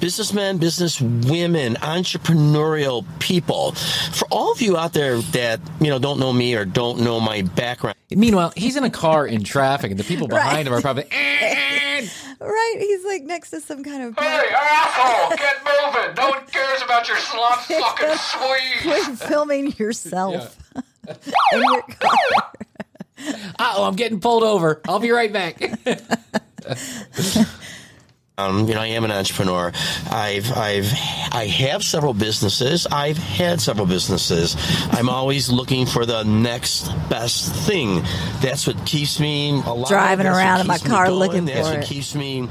[SPEAKER 8] businessmen, business women, entrepreneurial people. For all of you out there that you know don't know me or don't know my background,
[SPEAKER 5] Meanwhile, he's in a car in traffic, and the people behind him are probably. "Eh."
[SPEAKER 6] Right? He's like next to some kind of.
[SPEAKER 7] Hey, asshole, get moving. No one cares about your slop fucking suite.
[SPEAKER 6] Quit filming yourself in your car.
[SPEAKER 5] oh, I'm getting pulled over. I'll be right back.
[SPEAKER 8] Um, you know, I am an entrepreneur. I've, I've, I have several businesses. I've had several businesses. I'm always looking for the next best thing. That's what keeps me alive.
[SPEAKER 6] Driving
[SPEAKER 8] That's what
[SPEAKER 6] around in my car
[SPEAKER 8] going.
[SPEAKER 6] looking
[SPEAKER 8] That's
[SPEAKER 6] for
[SPEAKER 8] what
[SPEAKER 6] it.
[SPEAKER 8] keeps me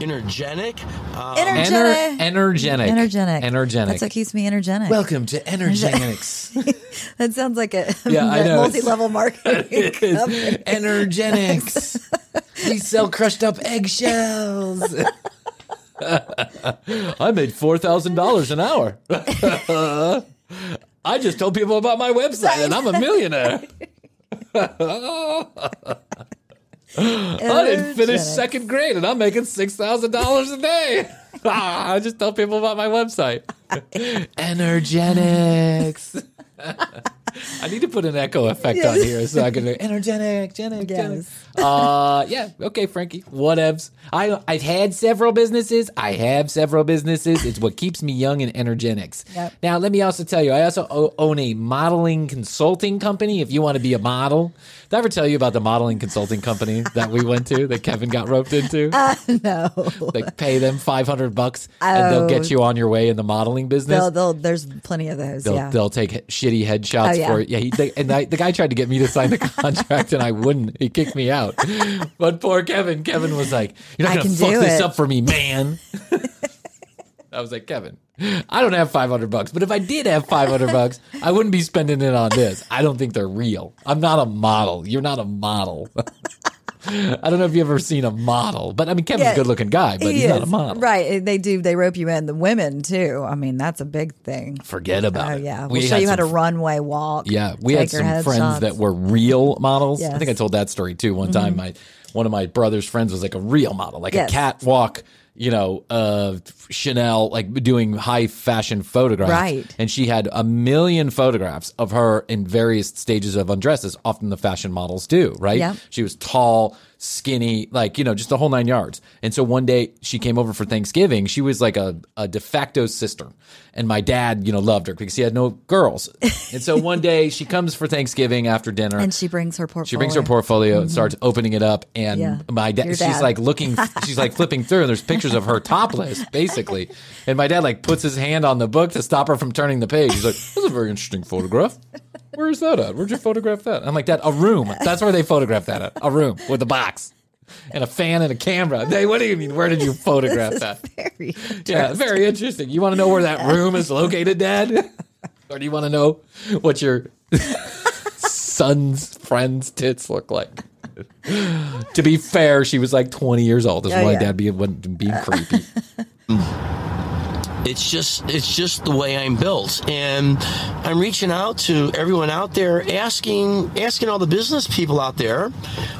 [SPEAKER 8] energetic. Um,
[SPEAKER 6] Energetic.
[SPEAKER 5] Ener- energetic.
[SPEAKER 6] Energetic.
[SPEAKER 5] Energetic.
[SPEAKER 6] That's what keeps me energetic.
[SPEAKER 5] Welcome to Energenix.
[SPEAKER 6] that sounds like a
[SPEAKER 5] Yeah,
[SPEAKER 6] multi-level marketing company.
[SPEAKER 5] Energenix. we sell crushed up eggshells. I made four thousand dollars an hour. I just told people about my website, and I'm a millionaire. I didn't finish second grade, and I'm making six thousand dollars a day. Ah, I just tell people about my website. Energenix. I need to put an echo effect on here so I can energetic, energetic.
[SPEAKER 6] Yes.
[SPEAKER 5] Uh, yeah. Okay, Frankie. Whatevs. I I've had several businesses. I have several businesses. It's what keeps me young and energetics.
[SPEAKER 6] Yep.
[SPEAKER 5] Now, let me also tell you, I also o- own a modeling consulting company. If you want to be a model, did I ever tell you about the modeling consulting company that we went to that Kevin got roped into?
[SPEAKER 6] no.
[SPEAKER 5] Like pay them five hundred bucks and they'll
[SPEAKER 6] Oh.
[SPEAKER 5] get you on your way in the modeling business.
[SPEAKER 6] They'll, they'll, there's plenty of those.
[SPEAKER 5] They'll,
[SPEAKER 6] yeah.
[SPEAKER 5] they'll take shitty headshots
[SPEAKER 6] Oh, yeah.
[SPEAKER 5] for yeah. He, they, and I, the guy tried to get me to sign the contract, and I wouldn't. He kicked me out. But poor Kevin. Kevin was like, "You're
[SPEAKER 6] I
[SPEAKER 5] not to
[SPEAKER 6] can
[SPEAKER 5] fuck this
[SPEAKER 6] it."
[SPEAKER 5] up for me, man." I was like, Kevin, I don't have 500 bucks, but if I did have 500 bucks, I wouldn't be spending it on this. I don't think they're real. I'm not a model. You're not a model. I don't know if you've ever seen a model, but I mean, Kevin's
[SPEAKER 6] Yeah,
[SPEAKER 5] a good looking guy, but
[SPEAKER 6] He
[SPEAKER 5] he's not a model.
[SPEAKER 6] Right. They do. They rope you in. The women too. I mean, that's a big thing.
[SPEAKER 5] Forget about
[SPEAKER 6] Oh
[SPEAKER 5] it.
[SPEAKER 6] yeah.
[SPEAKER 5] We
[SPEAKER 6] We'll show
[SPEAKER 5] had
[SPEAKER 6] you how to runway walk.
[SPEAKER 5] Yeah, we had some friends
[SPEAKER 6] headshots.
[SPEAKER 5] that were real models. I
[SPEAKER 6] Yes. Mm-hmm.
[SPEAKER 5] think I told that story too. One time, my one of my brother's friends was like a real model, like
[SPEAKER 6] Yes.
[SPEAKER 5] a catwalk, you know, uh, Chanel, like doing high fashion photographs.
[SPEAKER 6] Right.
[SPEAKER 5] And she had a million photographs of her in various stages of undresses. Often the fashion models do, right?
[SPEAKER 6] Yeah.
[SPEAKER 5] She was tall, skinny, like, you know, just the whole nine yards. And so one day she came over for Thanksgiving. She was like a, a de facto sister. And my dad, you know, loved her because he had no girls. And so one day she comes for Thanksgiving after dinner.
[SPEAKER 6] And she brings her portfolio.
[SPEAKER 5] She brings her portfolio and starts opening it up, and
[SPEAKER 6] Yeah.
[SPEAKER 5] my dad, she's like looking, she's like flipping through, and there's pictures of her topless, basically. And my dad like puts his hand on the book to stop her from turning the page. He's like, "That's a very interesting photograph. Where is that at? Where'd you photograph that?" I'm like, "Dad, a room. That's where they photographed that at. A room with a box." And a fan and a camera. They, what do you mean? Where did you photograph that?
[SPEAKER 6] Very
[SPEAKER 5] Yeah, very interesting. You want to know where that room is located, Dad? or do you want to know what your son's friend's tits look like? to be fair, she was like 20 years old. That's
[SPEAKER 6] Oh,
[SPEAKER 5] why
[SPEAKER 6] yeah.
[SPEAKER 5] Dad be, being creepy.
[SPEAKER 8] it's just it's just the way I'm built, and I'm reaching out to everyone out there, asking asking all the business people out there,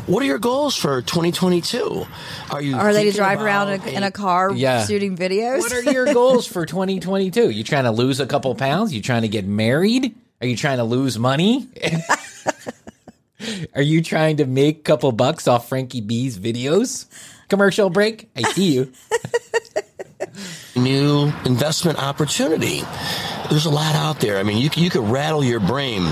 [SPEAKER 8] what are your goals for 2022? Are you
[SPEAKER 6] Are they to drive around in a, in a car
[SPEAKER 5] Yeah.
[SPEAKER 6] shooting videos?
[SPEAKER 5] what are your goals for 2022? You trying to lose a couple pounds? You trying to get married? Are you trying to lose money? Are you trying to make a couple bucks off Frankie B's videos? Commercial break. I see you.
[SPEAKER 8] new investment opportunity? There's a lot out there. I mean, you you could rattle your brain,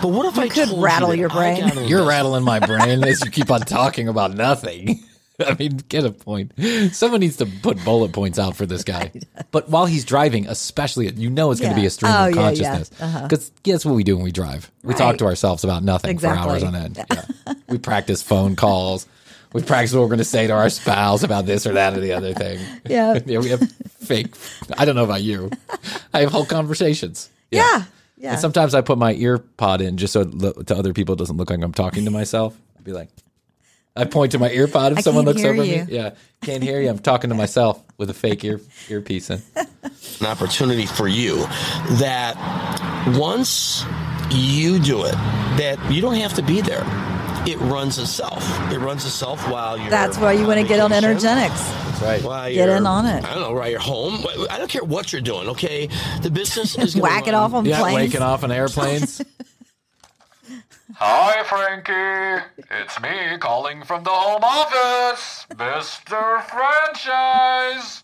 [SPEAKER 8] but what if I
[SPEAKER 6] could
[SPEAKER 8] told
[SPEAKER 6] rattle
[SPEAKER 8] you
[SPEAKER 6] your brain.
[SPEAKER 5] You're rattling my brain as you keep on talking about nothing. I mean, get a point. Someone needs to put bullet points out for this guy. But while he's driving, especially, you know it's going to be a stream
[SPEAKER 6] Oh,
[SPEAKER 5] of
[SPEAKER 6] yeah, yeah.
[SPEAKER 5] consciousness. Uh-huh. Because guess what we do when we drive? We talk to ourselves about nothing
[SPEAKER 6] Exactly.
[SPEAKER 5] for hours on end. Yeah. we practice phone calls. We practice what we're going to say to our spouse about this or that or the other thing.
[SPEAKER 6] Yeah.
[SPEAKER 5] yeah, we have fake. I don't know about you. I have whole conversations.
[SPEAKER 6] yeah. Yeah.
[SPEAKER 5] And sometimes I put my ear pod in just so it to other people it doesn't look like I'm talking to myself. I'd be like, I point to my ear pod if
[SPEAKER 6] I
[SPEAKER 5] someone looks over
[SPEAKER 6] you.
[SPEAKER 5] me. Yeah, can't hear you. I'm talking to myself with a fake ear earpiece in.
[SPEAKER 8] an opportunity for you that once you do it, that you don't have to be there. It runs itself. It runs itself while you're.
[SPEAKER 6] That's why you want to get on
[SPEAKER 8] vacation,
[SPEAKER 6] energetics.
[SPEAKER 5] That's right.
[SPEAKER 8] While
[SPEAKER 6] Get
[SPEAKER 8] you're-
[SPEAKER 6] in on it.
[SPEAKER 8] I don't know, while you're home. I don't care what you're doing. Okay, the business is gonna
[SPEAKER 6] Whack it
[SPEAKER 8] run.
[SPEAKER 6] off on
[SPEAKER 5] Yeah,
[SPEAKER 6] planes.
[SPEAKER 5] waking off on airplanes.
[SPEAKER 7] Hi, Frankie. It's me calling from the home office, Mr. Franchise.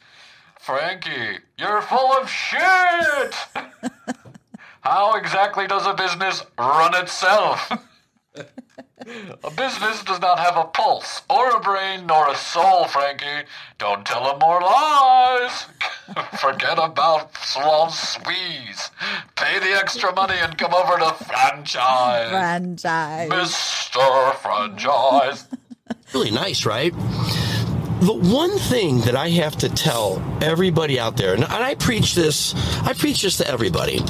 [SPEAKER 7] Frankie, you're full of shit. How exactly does a business run itself? A business does not have a pulse, or a brain, nor a soul, Frankie. Don't tell him more lies. Forget about Salon Squeeze. Pay the extra money and come over to franchise.
[SPEAKER 6] Franchise.
[SPEAKER 7] Mr. Franchise.
[SPEAKER 8] really nice, right? The one thing that I have to tell everybody out there, and I preach this, I preach this to everybody.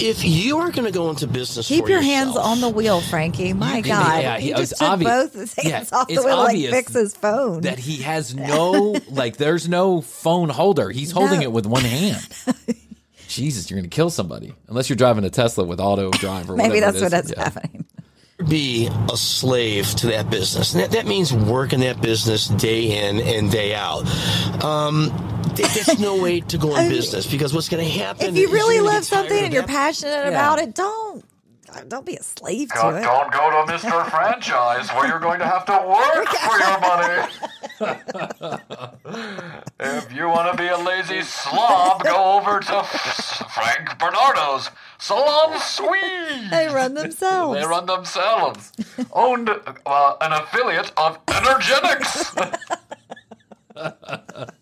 [SPEAKER 8] If you are going to go into business,
[SPEAKER 6] Keep
[SPEAKER 8] for
[SPEAKER 6] your
[SPEAKER 8] yourself,
[SPEAKER 6] hands on the wheel, Frankie. My God.
[SPEAKER 5] Yeah,
[SPEAKER 6] he
[SPEAKER 5] he-
[SPEAKER 6] just took
[SPEAKER 5] obvi-
[SPEAKER 6] both his hands
[SPEAKER 5] Yeah,
[SPEAKER 6] off the wheel like
[SPEAKER 5] obvious
[SPEAKER 6] fix his phone.
[SPEAKER 5] that he has no like there's no phone holder. He's holding
[SPEAKER 6] No.
[SPEAKER 5] it with one hand. Jesus, you're gonna kill somebody unless you're driving a Tesla with auto drive or
[SPEAKER 6] Maybe
[SPEAKER 5] whatever
[SPEAKER 6] that's
[SPEAKER 5] it
[SPEAKER 6] what
[SPEAKER 5] is.
[SPEAKER 6] that's
[SPEAKER 5] Yeah.
[SPEAKER 6] happening.
[SPEAKER 8] Be a slave to that business. And that, that means working that business day in and day out. Um, there's no way to go in
[SPEAKER 6] mean,
[SPEAKER 8] business because what's going to happen
[SPEAKER 6] If you
[SPEAKER 8] is
[SPEAKER 6] really love something and you're
[SPEAKER 8] that-
[SPEAKER 6] passionate about it, don't don't be a slave to
[SPEAKER 7] Don't,
[SPEAKER 6] it.
[SPEAKER 7] don't go to Mr. Franchise where you're going to have to work for your money. if you want to be a lazy slob, go over to Frank Bernardo's Salon Suite.
[SPEAKER 6] They run themselves.
[SPEAKER 7] They run themselves. Owned uh, an affiliate of Energenix.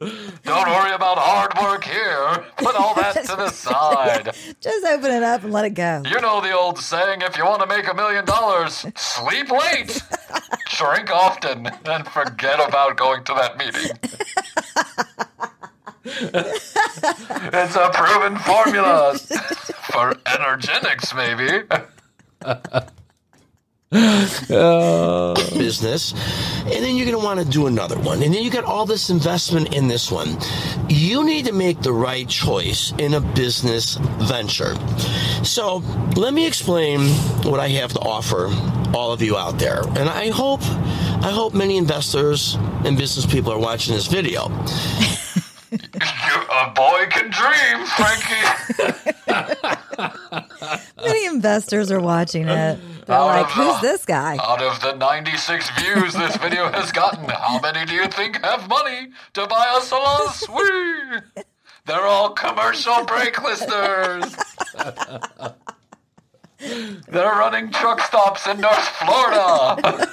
[SPEAKER 7] Don't worry about hard work here. Put all that to the side.
[SPEAKER 6] Just open it up and let it go.
[SPEAKER 7] You know the old saying if you want to make a million dollars, sleep late, drink often, and forget about going to that meeting. it's a proven formula for Energenix, maybe.
[SPEAKER 8] business, and then you're going to want to do another one, and then you got all this investment in this one. You need to make the right choice in a business venture. So let me explain what I have to offer all of you out there, and I hope, I hope many investors and business people are watching this video.
[SPEAKER 7] A boy can dream, Frankie.
[SPEAKER 6] Many investors are watching it. They're
[SPEAKER 7] Out
[SPEAKER 6] like, who's
[SPEAKER 7] the-
[SPEAKER 6] this guy?
[SPEAKER 7] Out of the 96 views this video has gotten, how many do you think have money to buy a salon suite? They're all commercial break listeners. They're running truck stops in North Florida.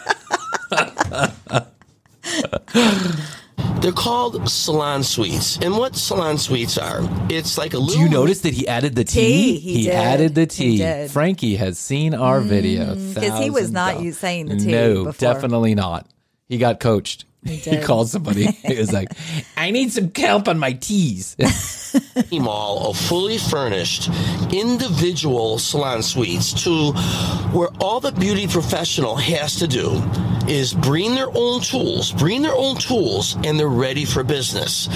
[SPEAKER 8] They're called salon suites, and what salon suites are? It's like a little.
[SPEAKER 5] Do you notice that he added the
[SPEAKER 6] Tea,
[SPEAKER 5] T?
[SPEAKER 6] he did.
[SPEAKER 5] added the
[SPEAKER 6] He
[SPEAKER 5] T.
[SPEAKER 6] did. Mm,
[SPEAKER 5] Frankie has seen our video
[SPEAKER 6] because he was not
[SPEAKER 5] of-
[SPEAKER 6] you saying the tea.
[SPEAKER 5] No,
[SPEAKER 6] before.
[SPEAKER 5] definitely not. He got coached. He,
[SPEAKER 6] did.
[SPEAKER 5] called somebody. He was like, "I need some help on my T's."
[SPEAKER 8] mall of fully furnished individual salon suites to where all the beauty professional has to do is bring their own tools, bring their own tools, and they're ready for business.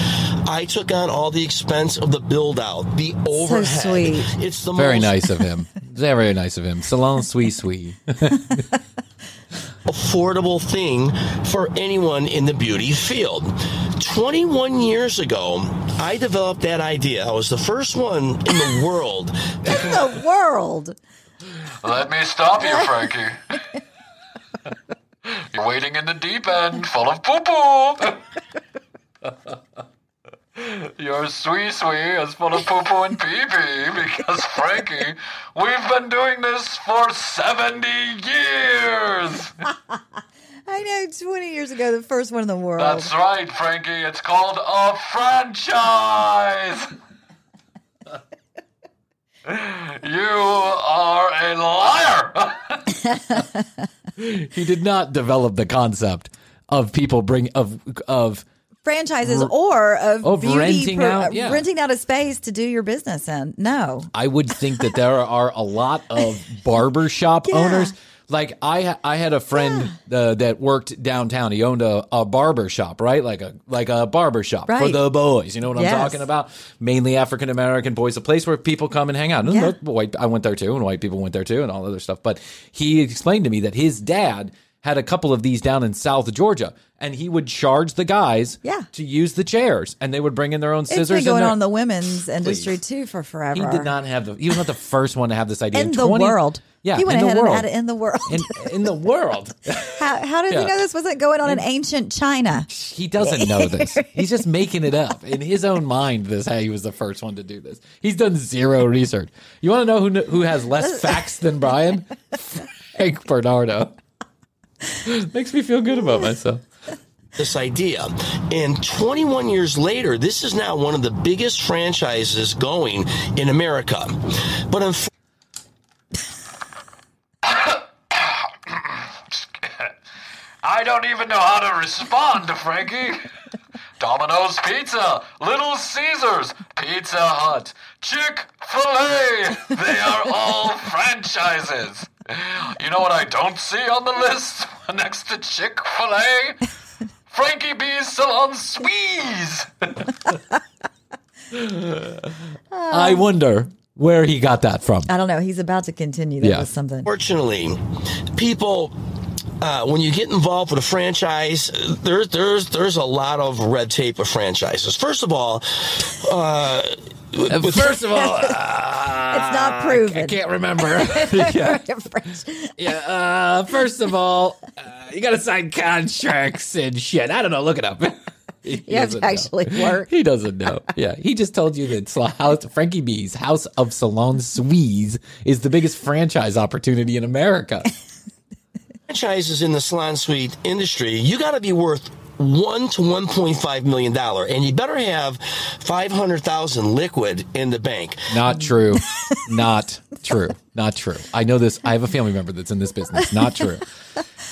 [SPEAKER 8] I took on all the expense of the build out, the overhead.
[SPEAKER 6] sweet.
[SPEAKER 8] It's the
[SPEAKER 5] Very
[SPEAKER 8] most
[SPEAKER 5] nice of him. Very nice of him. Salon sweet sweet.
[SPEAKER 8] affordable thing for anyone in the beauty field. 21 years ago, I developed that idea. I was the first one in the world in
[SPEAKER 6] the world.
[SPEAKER 7] Let me stop you, Frankie. You're waiting in the deep end, full of poo poo. Your sweet sweet is full of poo poo and pee pee because, Frankie, we've been doing this for 70 years.
[SPEAKER 6] I know 20 years ago, the first one in the world.
[SPEAKER 7] That's right, Frankie. It's called a franchise. you are a liar.
[SPEAKER 5] He did not develop the concept of people bring of of
[SPEAKER 6] Franchises or of,
[SPEAKER 5] Of
[SPEAKER 6] beauty
[SPEAKER 5] renting out, yeah.
[SPEAKER 6] renting out a space to do your business in. No.
[SPEAKER 5] I would think that there are a lot of barbershop
[SPEAKER 6] Yeah.
[SPEAKER 5] owners. Like I, I had a friend uh, that worked downtown. He owned a, a barber shop, right? Like a like a barber shop for the boys. You know what I'm talking about? Mainly African American boys, a place where people come and hang out.
[SPEAKER 6] Yeah.
[SPEAKER 5] White, I went there too, and white people went there too, and all other stuff. But he explained to me that his dad had a couple of these down in South Georgia, and he would charge the guys
[SPEAKER 6] Yeah.
[SPEAKER 5] to use the chairs, and they would bring in their own
[SPEAKER 6] It's
[SPEAKER 5] scissors.
[SPEAKER 6] been
[SPEAKER 5] and
[SPEAKER 6] going
[SPEAKER 5] their-
[SPEAKER 6] on the women's industry too for forever.
[SPEAKER 5] he did not have the. He was not the first one to have this idea
[SPEAKER 6] in the
[SPEAKER 5] 20
[SPEAKER 6] world.
[SPEAKER 5] Yeah,
[SPEAKER 6] he went
[SPEAKER 5] in
[SPEAKER 6] ahead
[SPEAKER 5] the
[SPEAKER 6] and
[SPEAKER 5] world.
[SPEAKER 6] had it in the world.
[SPEAKER 5] in, in the world.
[SPEAKER 6] how, how did
[SPEAKER 5] Yeah.
[SPEAKER 6] he know this wasn't going on in ancient China?
[SPEAKER 5] he doesn't know this. He's just making it up in his own mind. This how he was the first one to do this. He's done zero research. You want to know who who has less facts than Bryan? Frank Bernardo. Makes me feel good about myself.
[SPEAKER 8] this idea. And 21 years later, this is now one of the biggest franchises going in America. But unfortunately,
[SPEAKER 7] I don't even know how to respond to Frankie. Domino's Pizza, Little Caesars, Pizza Hut, Chick fil A. They are all franchises. You know what I don't see on the list next to Chick fil A? Frankie B's Salon Squeeze.
[SPEAKER 5] I wonder where he got that from.
[SPEAKER 6] I don't know. He's about to continue that
[SPEAKER 5] Yeah.
[SPEAKER 6] with something.
[SPEAKER 8] Fortunately, people. Uh, when you get involved with a franchise, there's there's there's a lot of red tape of franchises. First of all, uh, with-
[SPEAKER 5] First of all,
[SPEAKER 6] It's not proven.
[SPEAKER 5] I can't remember. yeah. yeah. Uh, first of all, uh, you got to sign contracts and shit. I don't know. Look it up. He
[SPEAKER 6] You have to
[SPEAKER 5] doesn't know.
[SPEAKER 6] actually work.
[SPEAKER 5] He doesn't know. Yeah, he just told you that House, Frankie B's House of Salon Suisse is the biggest franchise opportunity in America.
[SPEAKER 8] franchises in the salon suite industry, you got to be worth one to one point five million dollar, and you better have five hundred thousand liquid in the bank.
[SPEAKER 5] Not true. Not true. Not true. I know this. I have a family member that's in this business. Not true.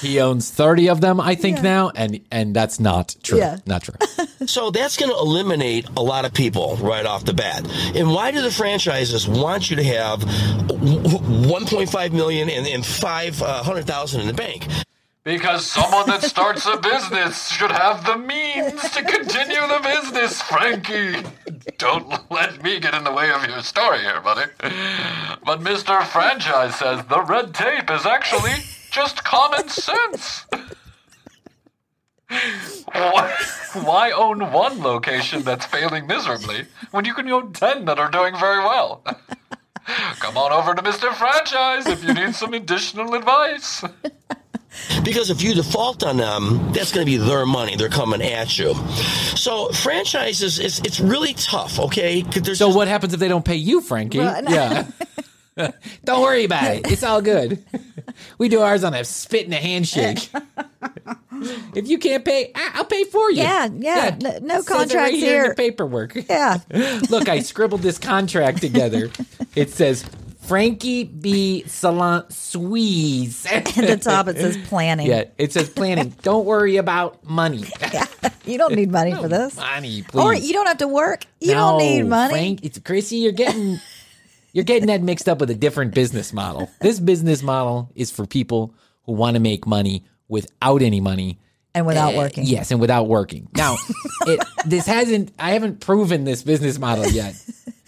[SPEAKER 5] He owns 30 of them, I think now, and and that's not true.
[SPEAKER 6] Yeah.
[SPEAKER 5] Not true.
[SPEAKER 8] So that's going to eliminate a lot of people right off the bat. And why do the franchises want you to have 1.5 million and, and 500,000 uh, in the bank?
[SPEAKER 7] Because someone that starts a business should have the means to continue the business, Frankie. Don't let me get in the way of your story here, buddy. But Mr. Franchise says the red tape is actually just common sense. Why, own one location that's failing miserably when you can own 10 that are doing very well? Come on over to Mr. Franchise if you need some additional advice.
[SPEAKER 8] Because if you default on them, that's going to be their money. They're coming at you. So franchises, it's, it's really tough, okay? There's
[SPEAKER 5] So
[SPEAKER 8] just-
[SPEAKER 5] what happens if they don't pay you, Frankie?
[SPEAKER 6] Well, no.
[SPEAKER 5] Yeah. don't worry about it. It's all good. We do ours on a spit and a handshake. if you can't pay, I- I'll pay for you.
[SPEAKER 6] Yeah, yeah. No- no
[SPEAKER 5] It says it
[SPEAKER 6] contracts
[SPEAKER 5] right here in
[SPEAKER 6] here.
[SPEAKER 5] the paperwork.
[SPEAKER 6] Yeah.
[SPEAKER 5] Look, I scribbled this contract together. It says Frankie B. Salon Suisse.
[SPEAKER 6] At the top, it says planning.
[SPEAKER 5] Yeah, it says planning. Don't worry about money. yeah.
[SPEAKER 6] You don't need money for this.
[SPEAKER 5] Money, please.
[SPEAKER 6] Or you don't have to work. You
[SPEAKER 5] No,
[SPEAKER 6] don't need money.
[SPEAKER 5] Frank, it's Krissy, you're getting you're getting that mixed up with a different business model. This business model is for people who want to make money without any money.
[SPEAKER 6] and without
[SPEAKER 5] Uh,
[SPEAKER 6] working.
[SPEAKER 5] Yes, and without working. Now, it, this hasn't I haven't proven this business model yet.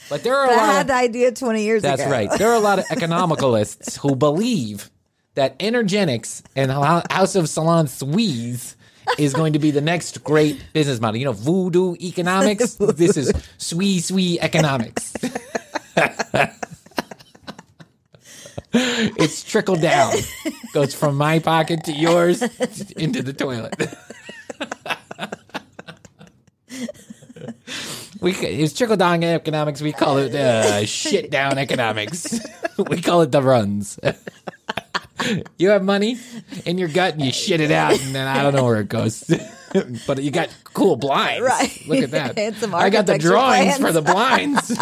[SPEAKER 5] But there are a
[SPEAKER 6] But I
[SPEAKER 5] lot
[SPEAKER 6] had
[SPEAKER 5] of
[SPEAKER 6] the idea 20 years
[SPEAKER 5] That's
[SPEAKER 6] ago.
[SPEAKER 5] right. There are a lot of economicalists who believe that Energenix and House of Salon Suisse is going to be the next great business model. You know, voodoo economics. this is sweet, sweet economics. it's trickle down. Goes from my pocket to yours into the toilet. We it's trickle down economics. We call it uh, shit down economics. we call it the runs. you have money in your gut and you shit it out, and then I don't know where it goes. but you got cool blinds.
[SPEAKER 6] Right.
[SPEAKER 5] Look at that.
[SPEAKER 6] Some
[SPEAKER 5] I got the drawings
[SPEAKER 6] plans.
[SPEAKER 5] for the blinds.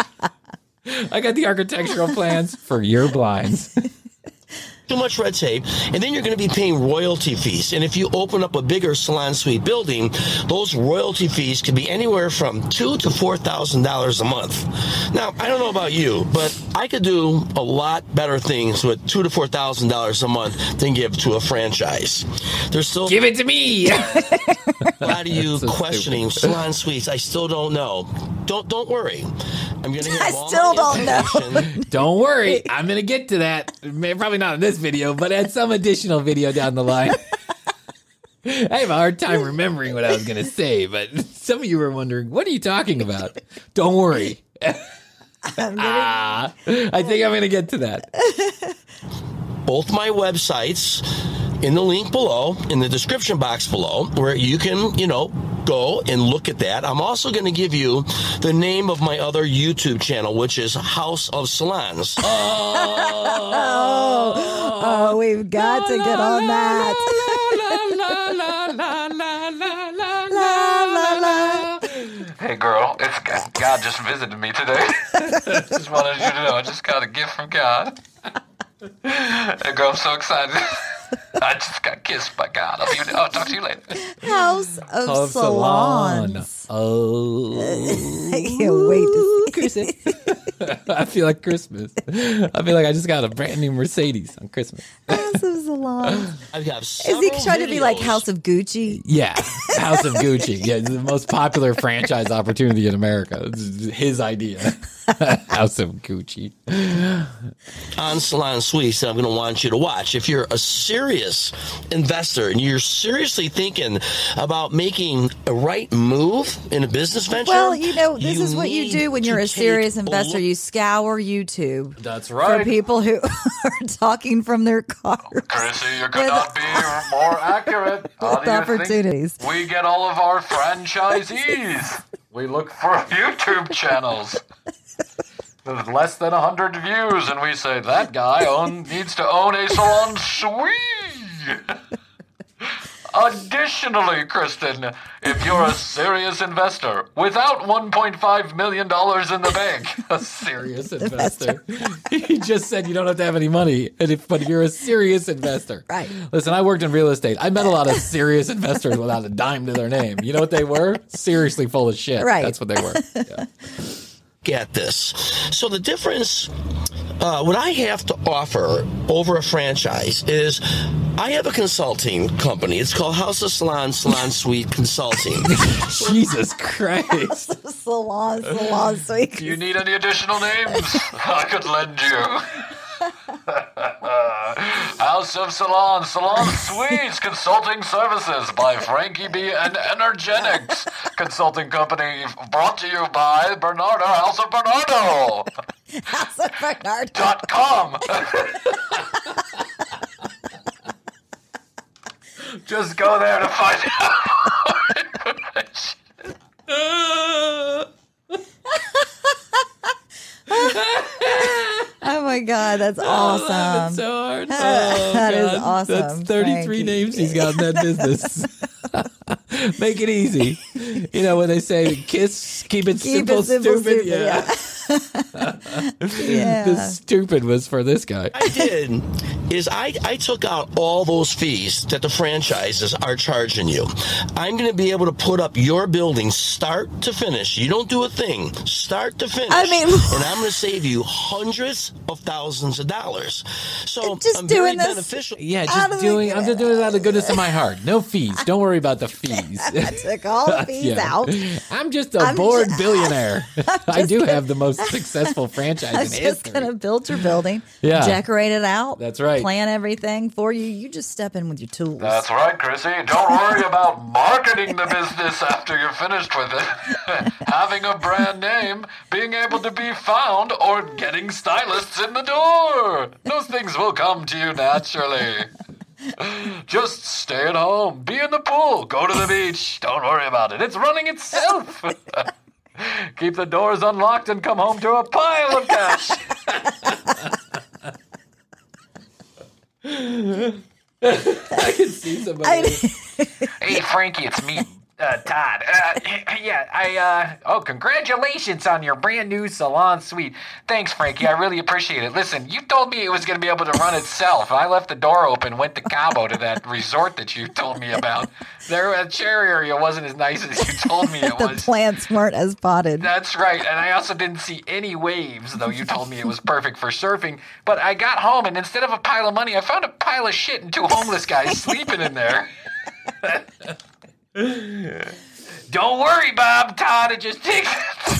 [SPEAKER 5] I got the architectural plans for your blinds.
[SPEAKER 8] Too much red tape, and then you're going to be paying royalty fees. And if you open up a bigger salon suite building, those royalty fees could be anywhere from two to four thousand dollars a month. Now, I don't know about you, but I could do a lot better things with two to four thousand dollars a month than give to a franchise. There's still
[SPEAKER 5] Give it to me.
[SPEAKER 8] a lot of you
[SPEAKER 5] so
[SPEAKER 8] questioning salon suites. I still don't know. Don't don't worry. I'm going to
[SPEAKER 6] I still don't know.
[SPEAKER 5] Don't worry, I'm gonna get to that. May- Probably not in this video, but at some additional video down the line. I have a hard time remembering what I was gonna say, but some of you were wondering, what are you talking about? Don't worry. Ah, I think I'm gonna get to that.
[SPEAKER 8] both my websites in the link below, in the description box below, where you can, you know, go and look at that. I'm also going to give you the name of my other YouTube channel, which is House of Salons.
[SPEAKER 6] Oh, oh, we've got to get on that. La, la, la.
[SPEAKER 5] Hey, girl, it's God, God just visited me today. just wanted you to know, I just got a gift from God. Hey, girl, I'm so excited. I just got kissed by God. I'll, be, I'll talk to you later.
[SPEAKER 6] House of,
[SPEAKER 9] Of salon.
[SPEAKER 6] Salons.
[SPEAKER 9] Oh,
[SPEAKER 6] I can't wait to see.
[SPEAKER 9] Christmas. I feel like Christmas. I feel like I just got a brand new Mercedes on Christmas.
[SPEAKER 6] House of Salons.
[SPEAKER 8] I've got
[SPEAKER 6] Is he
[SPEAKER 8] several
[SPEAKER 6] trying to be like. House of Gucci?
[SPEAKER 9] Yeah, House of Gucci. Yeah, it's the most popular franchise opportunity in America. It's his idea. House of Gucci.
[SPEAKER 8] on Salon Suisse that I'm going to want you to watch. If you're a serious investor and you're seriously thinking about making a right move in a business venture,
[SPEAKER 6] Well, you know, this is what you do when you're a serious investor.
[SPEAKER 8] look-
[SPEAKER 6] You scour YouTube
[SPEAKER 9] That's right.
[SPEAKER 6] for people who are talking from their cars.
[SPEAKER 5] Oh, Krissy, you
[SPEAKER 6] With-
[SPEAKER 5] could not be more accurate. How
[SPEAKER 6] With
[SPEAKER 5] do you
[SPEAKER 6] opportunities.
[SPEAKER 5] Think we get all of our franchisees. We look for YouTube channels. With less than 100 views, and we say that guy own, needs to own a salon suite. Additionally, Kristen, if you're a serious investor without $1.5 million in the bank, a serious
[SPEAKER 9] investor. he just said you don't have to have any money, and if, but if you're a serious investor,
[SPEAKER 6] Right.
[SPEAKER 9] Listen, I worked in real estate. I met a lot of serious investors without a dime to their name. You know what they were? Seriously full of shit.
[SPEAKER 6] Right.
[SPEAKER 9] That's what they were. Yeah.
[SPEAKER 8] get this. So the difference, uh, what I have to offer over a franchise is I have a consulting company. It's called House of Salon Salon Suite Consulting.
[SPEAKER 9] Jesus Christ.
[SPEAKER 6] Salon, salon suite.
[SPEAKER 5] Do you need any additional names? I could lend you. House of Salon, Salon Suites Consulting Services by Frankie B and Energenix Consulting Company, brought to you by Bernardo House of Bernardo
[SPEAKER 6] House of Bernardo.
[SPEAKER 5] dot com. Just go there to find out more information.
[SPEAKER 6] Oh my God, that's oh, awesome.
[SPEAKER 9] That's so hard. Oh,
[SPEAKER 6] That is
[SPEAKER 9] God.
[SPEAKER 6] awesome,
[SPEAKER 9] That's 33
[SPEAKER 6] Frankie.
[SPEAKER 9] names he's got in that business. Make it easy. You know, when they say kiss, keep it
[SPEAKER 6] Keep
[SPEAKER 9] simple,
[SPEAKER 6] it simple,
[SPEAKER 9] stupid.
[SPEAKER 6] stupid,
[SPEAKER 9] yeah.
[SPEAKER 6] Yeah.
[SPEAKER 9] The stupid was for this guy.
[SPEAKER 8] I did is I, I took out all those fees that the franchises are charging you. I'm going to be able to put up your building start to finish. You don't do a thing, start to finish.
[SPEAKER 6] I mean-
[SPEAKER 8] and I'm going to save you hundreds of thousands of dollars. So
[SPEAKER 6] Just
[SPEAKER 8] I'm very
[SPEAKER 6] doing this-
[SPEAKER 8] beneficial.
[SPEAKER 9] Yeah, just doing. I'm just doing it out of the goodness of my heart. No fees. Don't worry about the fees.
[SPEAKER 6] I took all the fees
[SPEAKER 9] Yeah.
[SPEAKER 6] out.
[SPEAKER 9] I'm just a
[SPEAKER 6] I'm
[SPEAKER 9] bored
[SPEAKER 6] ju-
[SPEAKER 9] billionaire. I do
[SPEAKER 6] gonna-
[SPEAKER 9] have the most successful franchise
[SPEAKER 6] I
[SPEAKER 9] in
[SPEAKER 6] just
[SPEAKER 9] history.
[SPEAKER 6] gonna build your building,
[SPEAKER 9] Yeah.
[SPEAKER 6] decorate it out.
[SPEAKER 9] That's right.
[SPEAKER 6] Plan everything for you. You just step in with your tools.
[SPEAKER 5] That's right, Krissy. Don't worry about marketing the business after you're finished with it. Having a brand name, being able to be found, or getting stylists in the door. Those things will come to you naturally. Just stay at home, be in the pool, go to the beach. Don't worry about it. It's running itself. Keep the doors unlocked and come home to a pile of cash.
[SPEAKER 9] I can see somebody.
[SPEAKER 5] Hey, Frankie, it's me, uh, Todd. Uh, yeah, I, uh, oh, congratulations on your brand new salon suite. Thanks, Frankie. I really appreciate it. Listen, you told me it was going to be able to run itself. I left the door open, went to Cabo to that resort that you told me about. There, the chair area wasn't as nice as you told me it
[SPEAKER 6] the
[SPEAKER 5] was.
[SPEAKER 6] plants weren't as potted.
[SPEAKER 5] That's right. And I also didn't see any waves, though you told me it was perfect for surfing. But I got home, and instead of a pile of money, I found a pile of shit and two homeless guys sleeping in there. Don't worry, Bob, Todd. It just takes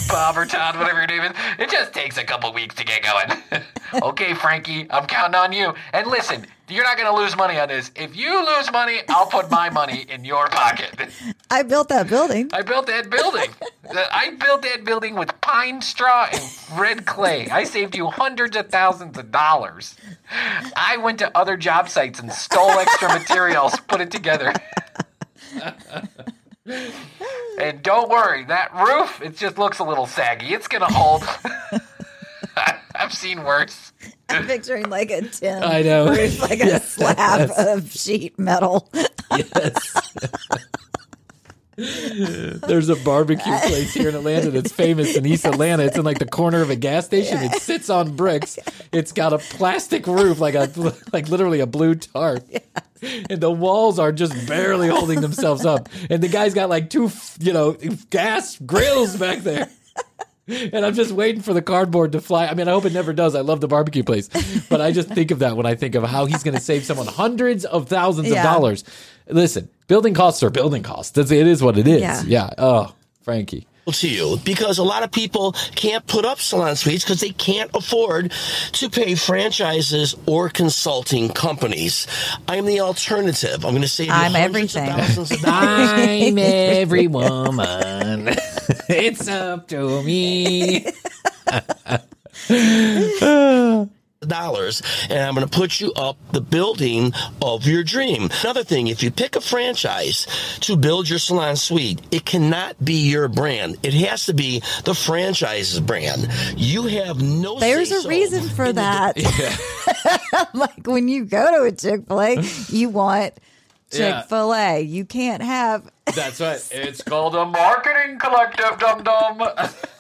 [SPEAKER 5] Bob or Todd, whatever your name is. It just takes a couple weeks to get going. okay, Frankie, I'm counting on you. And listen, you're not going to lose money on this. If you lose money, I'll put my money in your pocket.
[SPEAKER 6] I built that building.
[SPEAKER 5] I built that building. I built that building with pine straw and red clay. I saved you hundreds of thousands of dollars. I went to other job sites and stole extra materials, put it together.
[SPEAKER 7] And don't worry, that roof, it just looks a little saggy. It's going to hold. I've seen worse.
[SPEAKER 6] I'm picturing like a tin.
[SPEAKER 5] I know.
[SPEAKER 6] roof, like a slab of sheet metal.
[SPEAKER 5] Yes. There's a barbecue place here in Atlanta that's famous in East Atlanta. It's in like the corner of a gas station. It sits on bricks. It's got a plastic roof, like a like literally a blue tarp. And the walls are just barely holding themselves up. And the guy's got like two, you know, gas grills back there. And I'm just waiting for the cardboard to fly. I mean, I hope it never does. I love the barbecue place, but I just think of that when I think of how he's going to save someone hundreds of thousands
[SPEAKER 6] Yeah.
[SPEAKER 5] of dollars. Listen, building costs are building costs. That's, it is what it is.
[SPEAKER 6] Yeah.
[SPEAKER 5] Yeah. Oh, Frankie.
[SPEAKER 8] to you because a lot of people can't put up salon suites because they can't afford to pay franchises or consulting companies. I'm the alternative. I'm going to save you
[SPEAKER 6] I'm
[SPEAKER 8] hundreds of
[SPEAKER 6] everything.
[SPEAKER 8] of.
[SPEAKER 5] I'm every woman. it's up to me.
[SPEAKER 8] Dollars and I'm going to put you up the building of your dream. Another thing, if you pick a franchise to build your salon suite, it cannot be your brand. It has to be the franchise's brand. You have no
[SPEAKER 6] There's a
[SPEAKER 8] say-so
[SPEAKER 6] reason for
[SPEAKER 8] in the
[SPEAKER 6] that. like when you go to a Chick fil A, you want Chick fil A. You can't have.
[SPEAKER 5] That's right.
[SPEAKER 7] It's called a marketing collective, dum dum.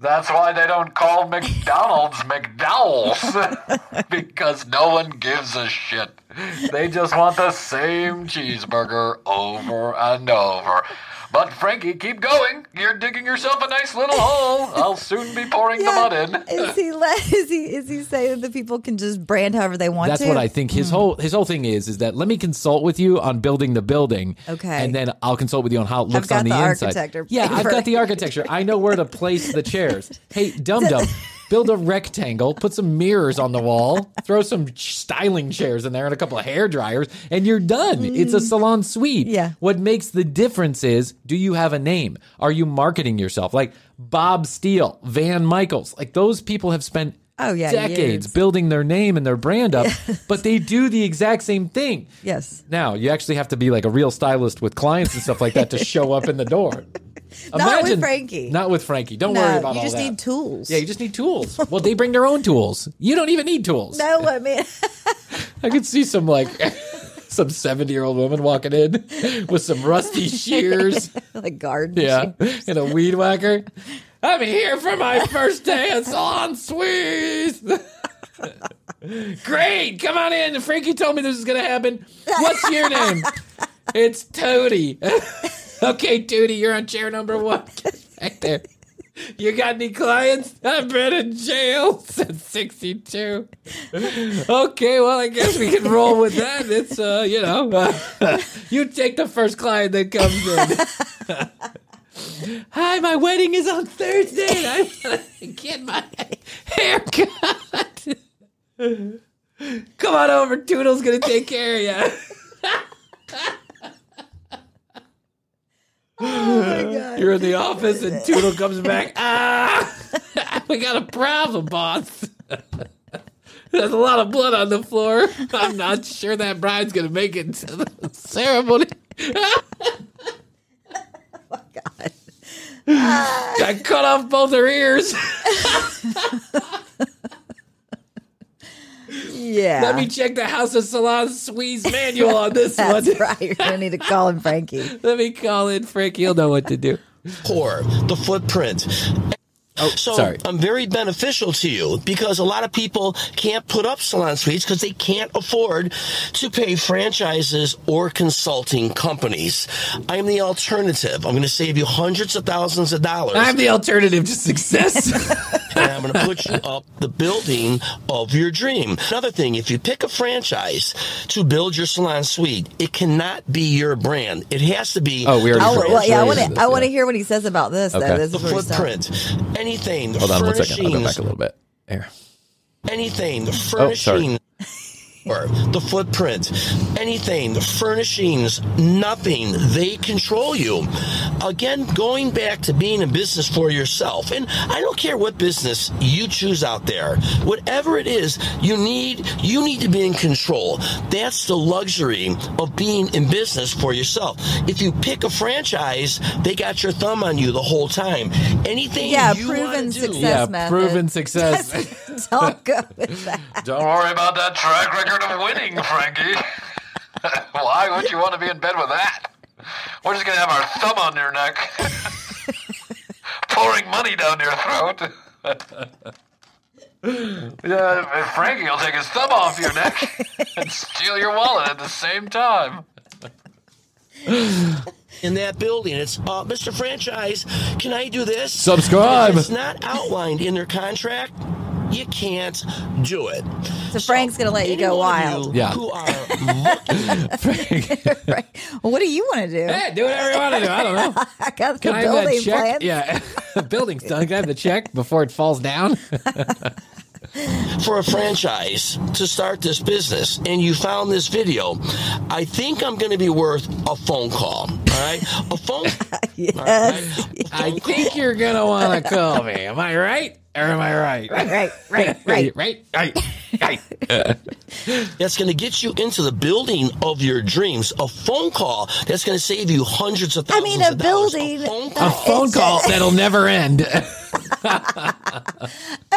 [SPEAKER 7] That's why they don't call McDonald's McDowell's because no one gives a shit. They just want the same cheeseburger over and over. But Frankie, keep going. You're digging yourself a nice little hole. I'll soon be pouring the mud in.
[SPEAKER 6] Is he let? Is he? Is he saying that the people can just brand however they want
[SPEAKER 5] That's
[SPEAKER 6] to?
[SPEAKER 5] what I think. His hmm. whole his whole thing is is that let me consult with you on building the building.
[SPEAKER 6] Okay.
[SPEAKER 5] And then I'll consult with you on how it looks
[SPEAKER 6] got
[SPEAKER 5] on the,
[SPEAKER 6] the
[SPEAKER 5] inside.
[SPEAKER 6] architecture
[SPEAKER 5] Yeah, I've got the architecture. I know where to place the chairs. Hey, dum dum, build a rectangle, put some mirrors on the wall, throw some styling chairs in there and a couple of hair dryers, and you're done. It's a salon suite.
[SPEAKER 6] Mm. Yeah.
[SPEAKER 5] What makes the difference is do you have a name? Are you marketing yourself? Like Bob Steele, Van Michaels, like those people have spent
[SPEAKER 6] Oh, yeah,
[SPEAKER 5] decades
[SPEAKER 6] years.
[SPEAKER 5] building their name and their brand up, but they do the exact same thing.
[SPEAKER 6] Yes.
[SPEAKER 5] Now, you actually have to be like a real stylist with clients and stuff like that to show up in the door.
[SPEAKER 6] Not with Frankie.
[SPEAKER 5] Not with Frankie. Don't
[SPEAKER 6] No,
[SPEAKER 5] worry about
[SPEAKER 6] that.
[SPEAKER 5] you
[SPEAKER 6] just need tools.
[SPEAKER 5] Yeah, you just need tools. Well, they bring their own tools. You don't even need tools.
[SPEAKER 6] No, I mean,
[SPEAKER 5] I could see some like some 70 year old woman walking in with some rusty shears.
[SPEAKER 6] like garden.
[SPEAKER 5] Yeah, and a weed whacker. I'm here for my first day at Salon Suisse. Great, come on in. Frankie told me this is gonna happen. What's your name? it's Toady. okay, Toady, you're on chair number one. Get back there. You got any clients? I've been in jail since '62. Okay, well, I guess we can roll with that. It's uh, you know, you take the first client that comes in. Hi, my wedding is on Thursday. and I want to get my haircut. Come on over. Toodle's gonna take care of you. You're in the office, and Toodle comes back. Ah, we got a problem, boss. There's a lot of blood on the floor. I'm not sure that bride's gonna make it to the ceremony. Oh my God. Uh, I cut off both her ears.
[SPEAKER 6] Yeah.
[SPEAKER 5] Let me check the House of Salon Squeeze manual on this one.
[SPEAKER 6] That's right. You're gonna need to call him Frankie.
[SPEAKER 5] Let me call in Frank. He'll know what to do.
[SPEAKER 8] core, the footprint.
[SPEAKER 5] Oh,
[SPEAKER 8] So
[SPEAKER 5] sorry.
[SPEAKER 8] I'm very beneficial to you because a lot of people can't put up salon suites because they can't afford to pay franchises or consulting companies. I am the alternative. I'm going to save you hundreds of thousands of dollars.
[SPEAKER 5] I'm the alternative to success.
[SPEAKER 8] and I'm going to put you up the building of your dream. Another thing, if you pick a franchise to build your salon suite, it cannot be your brand. It has to be
[SPEAKER 5] Oh, we already
[SPEAKER 8] the
[SPEAKER 6] Oh, well, yeah, I want to. I want to hear what he says about this.
[SPEAKER 5] Okay.
[SPEAKER 6] Though. This
[SPEAKER 8] the
[SPEAKER 6] is where we
[SPEAKER 8] footprint. Anything,
[SPEAKER 5] Hold on one second. I'll go back a little bit. There.
[SPEAKER 8] anything, the
[SPEAKER 5] Oh, sorry.
[SPEAKER 8] Furnishing. the footprint, anything, the furnishings, nothing. They control you. Again, going back to being in business for yourself. And I don't care what business you choose out there. Whatever it is, you need you need to be in control. That's the luxury of being in business for yourself. If you pick a franchise, they got your thumb on you the whole time. Anything
[SPEAKER 6] Yeah,
[SPEAKER 8] you wanna
[SPEAKER 6] proven
[SPEAKER 8] do-
[SPEAKER 6] success
[SPEAKER 5] Yeah,
[SPEAKER 6] method.
[SPEAKER 5] proven success.
[SPEAKER 6] Don't go with that.
[SPEAKER 7] Don't worry about that track record of winning, Frankie. Why would you want to be in bed with that? We're just going to have our thumb on your neck, pouring money down your throat. yeah, Frankie will take his thumb off your neck and steal your wallet at the same time.
[SPEAKER 8] In that building. It's uh, Mr. Franchise. Can I do this?
[SPEAKER 5] Subscribe.
[SPEAKER 8] If it's not outlined in their contract. You can't do it.
[SPEAKER 6] So Frank's gonna let you go
[SPEAKER 8] Any one of
[SPEAKER 6] wild.
[SPEAKER 8] you
[SPEAKER 5] Yeah.
[SPEAKER 8] Who are looking
[SPEAKER 6] right. Well, what do you want to do?
[SPEAKER 5] Hey, do whatever you want to do. I don't know.
[SPEAKER 6] I got the
[SPEAKER 5] Can I have
[SPEAKER 6] building
[SPEAKER 5] that check?
[SPEAKER 6] plans.
[SPEAKER 5] Yeah, building's done. Can I have the check before it falls down?
[SPEAKER 8] For a franchise to start this business and you found this video, I think I'm going to be worth a phone call. All right, a phone.
[SPEAKER 6] Yes.
[SPEAKER 5] I think you're gonna want to call me. Am I right? Or am I right?
[SPEAKER 6] Right, right, right, right.
[SPEAKER 5] right, right, right.
[SPEAKER 8] That's going to get you into the building of your dreams. A phone call that's going to save you hundreds of thousands.
[SPEAKER 6] I mean, a
[SPEAKER 8] of dollars.
[SPEAKER 6] building-
[SPEAKER 8] A phone
[SPEAKER 5] A phone call that'll never end.
[SPEAKER 6] I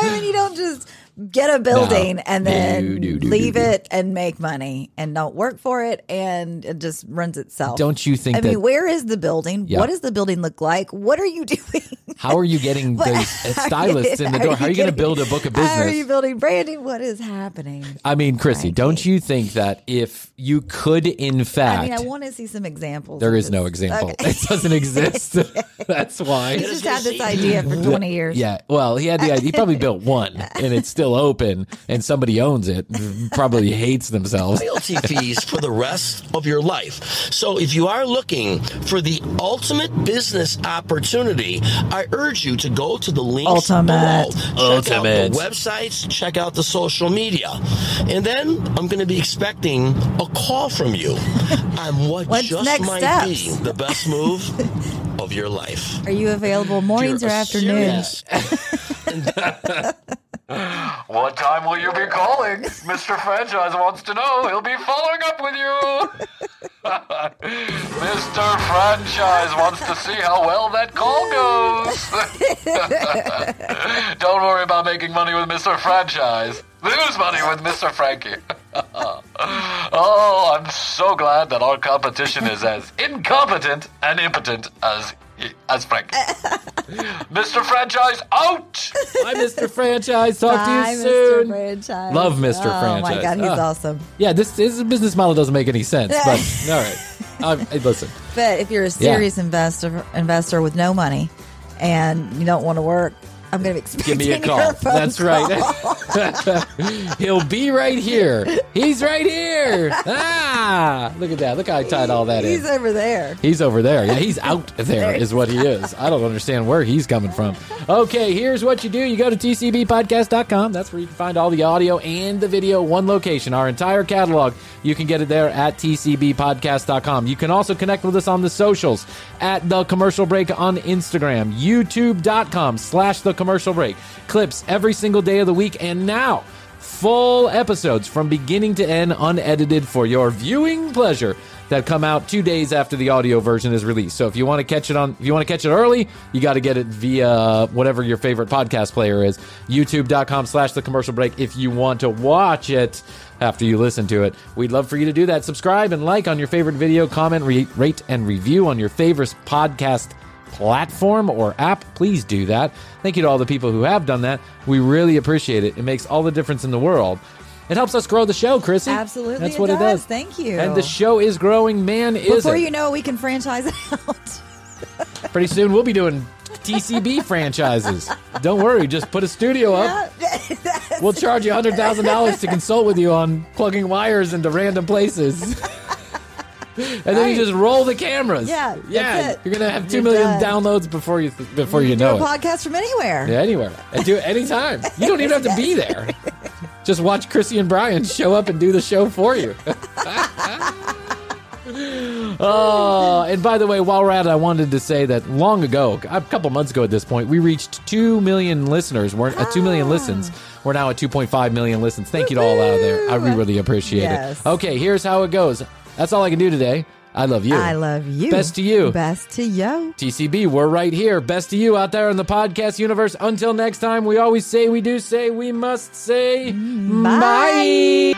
[SPEAKER 6] mean, you don't just get a building
[SPEAKER 5] No.
[SPEAKER 6] and then
[SPEAKER 5] No, no, no,
[SPEAKER 6] leave it and make money and don't work for it and it just runs itself.
[SPEAKER 5] Don't you think
[SPEAKER 6] I
[SPEAKER 5] that?
[SPEAKER 6] mean, where is the building?
[SPEAKER 5] Yeah.
[SPEAKER 6] What does the building look like? What are you doing?
[SPEAKER 5] how are you getting those stylists in the door? How are you going to build a book of business?
[SPEAKER 6] How are you building branding? What is happening?
[SPEAKER 5] I mean, Krissy, don't you think that if you could, in fact,
[SPEAKER 6] I mean, I want to see some examples.
[SPEAKER 5] There is no example.
[SPEAKER 6] Okay.
[SPEAKER 5] It doesn't exist. That's why.
[SPEAKER 6] He's just had this idea for 20 years.
[SPEAKER 5] Yeah, well, he had the idea. He probably built one, and it's still open, and somebody owns it. Probably hates themselves.
[SPEAKER 8] royalty fees for the rest of your life. So if you are looking for the ultimate business opportunity, I urge you to go to the links
[SPEAKER 6] Ultimate.
[SPEAKER 8] below. Check
[SPEAKER 5] Ultimate.
[SPEAKER 8] out the websites, check out the social media. And then I'm going to be expecting a call from you on what
[SPEAKER 6] What's
[SPEAKER 8] just
[SPEAKER 6] next
[SPEAKER 8] might
[SPEAKER 6] steps?
[SPEAKER 8] be the best move of your life.
[SPEAKER 6] Are you available mornings
[SPEAKER 8] You're
[SPEAKER 6] or
[SPEAKER 8] a
[SPEAKER 6] afternoons?
[SPEAKER 7] What time will you be calling? Mr. Franchise wants to know. He'll be following up with you. Mr. Franchise wants to see how well that call goes. Don't worry about making money with Mr. Franchise. Lose money with Mr. Frankie. oh, I'm so glad that our competition is as incompetent and impotent as as Frank. Mr. Franchise out.
[SPEAKER 5] Hi, Mr. Franchise. Talk
[SPEAKER 6] Bye,
[SPEAKER 5] to you soon.
[SPEAKER 6] Mr. Franchise.
[SPEAKER 5] Love Mr. Franchise.
[SPEAKER 6] Oh my God, he's awesome.
[SPEAKER 5] Yeah, this, this business model doesn't make any sense, but all right. Um, hey, listen,
[SPEAKER 6] But if you're a serious investor investor with no money and you don't want to work, I'm going to be expecting
[SPEAKER 5] give me a call. That's
[SPEAKER 6] call.
[SPEAKER 5] right. He'll be right here. He's right here. Ah, look at that. Look how I tied all that in.
[SPEAKER 6] He's over there.
[SPEAKER 5] He's over there. Yeah, he's out there, is what he is. I don't understand where he's coming from. Okay, here's what you do you go to tcbpodcast.com. That's where you can find all the audio and the video, one location, our entire catalog. You can get it there at tcbpodcast.com. You can also connect with us on the socials at The Commercial Break on Instagram, youtube.com slash The Commercial Break. Clips every single day of the week, and now full episodes from beginning to end, unedited for your viewing pleasure that come out two days after the audio version is released. So if you want to catch it on, if you want to catch it early, you got to get it via whatever your favorite podcast player is. YouTube.com slash the commercial break. If you want to watch it after you listen to it, we'd love for you to do that. Subscribe and like on your favorite video, comment, re- rate, and review on your favorite podcast platform or app, please do that. Thank you to all the people who have done that. We really appreciate it. It makes all the difference in the world. It helps us grow the show, Krissy.
[SPEAKER 6] Absolutely,
[SPEAKER 5] That's
[SPEAKER 6] it
[SPEAKER 5] what it
[SPEAKER 6] does.
[SPEAKER 5] does.
[SPEAKER 6] Thank you.
[SPEAKER 5] And the show is growing. Man, is
[SPEAKER 6] Before you know, it, we can franchise it out.
[SPEAKER 5] Pretty soon we'll be doing TCB franchises. Don't worry, just put a studio up. We'll charge you hundred thousand dollars to consult with you on plugging wires into random places. And then you
[SPEAKER 6] Right.
[SPEAKER 5] just roll the cameras.
[SPEAKER 6] Yeah, that's
[SPEAKER 5] yeah.
[SPEAKER 6] it.
[SPEAKER 5] You're gonna have two
[SPEAKER 6] You're
[SPEAKER 5] million
[SPEAKER 6] done.
[SPEAKER 5] downloads before you before you know
[SPEAKER 6] a
[SPEAKER 5] it.
[SPEAKER 6] podcast from anywhere.
[SPEAKER 5] Yeah, anywhere. And do it anytime. You don't even have to be there. Just watch Krissy and Bryan show up and do the show for you. oh, and by the way, while we're at it, I wanted to say that long ago, a couple months ago at this point, we reached 2 million listeners. We're at uh, 2 million ah. listens. We're now at 2.5 million listens. Thank you to all out there. I we really appreciate
[SPEAKER 6] Yes.
[SPEAKER 5] it. Okay, here's how it goes. That's all I can do today. I love you.
[SPEAKER 6] I love you.
[SPEAKER 5] Best to you.
[SPEAKER 6] Best to you.
[SPEAKER 5] TCB, we're right here. Best to you out there in the podcast universe. Until next time, we always say, we do say, we must say, bye.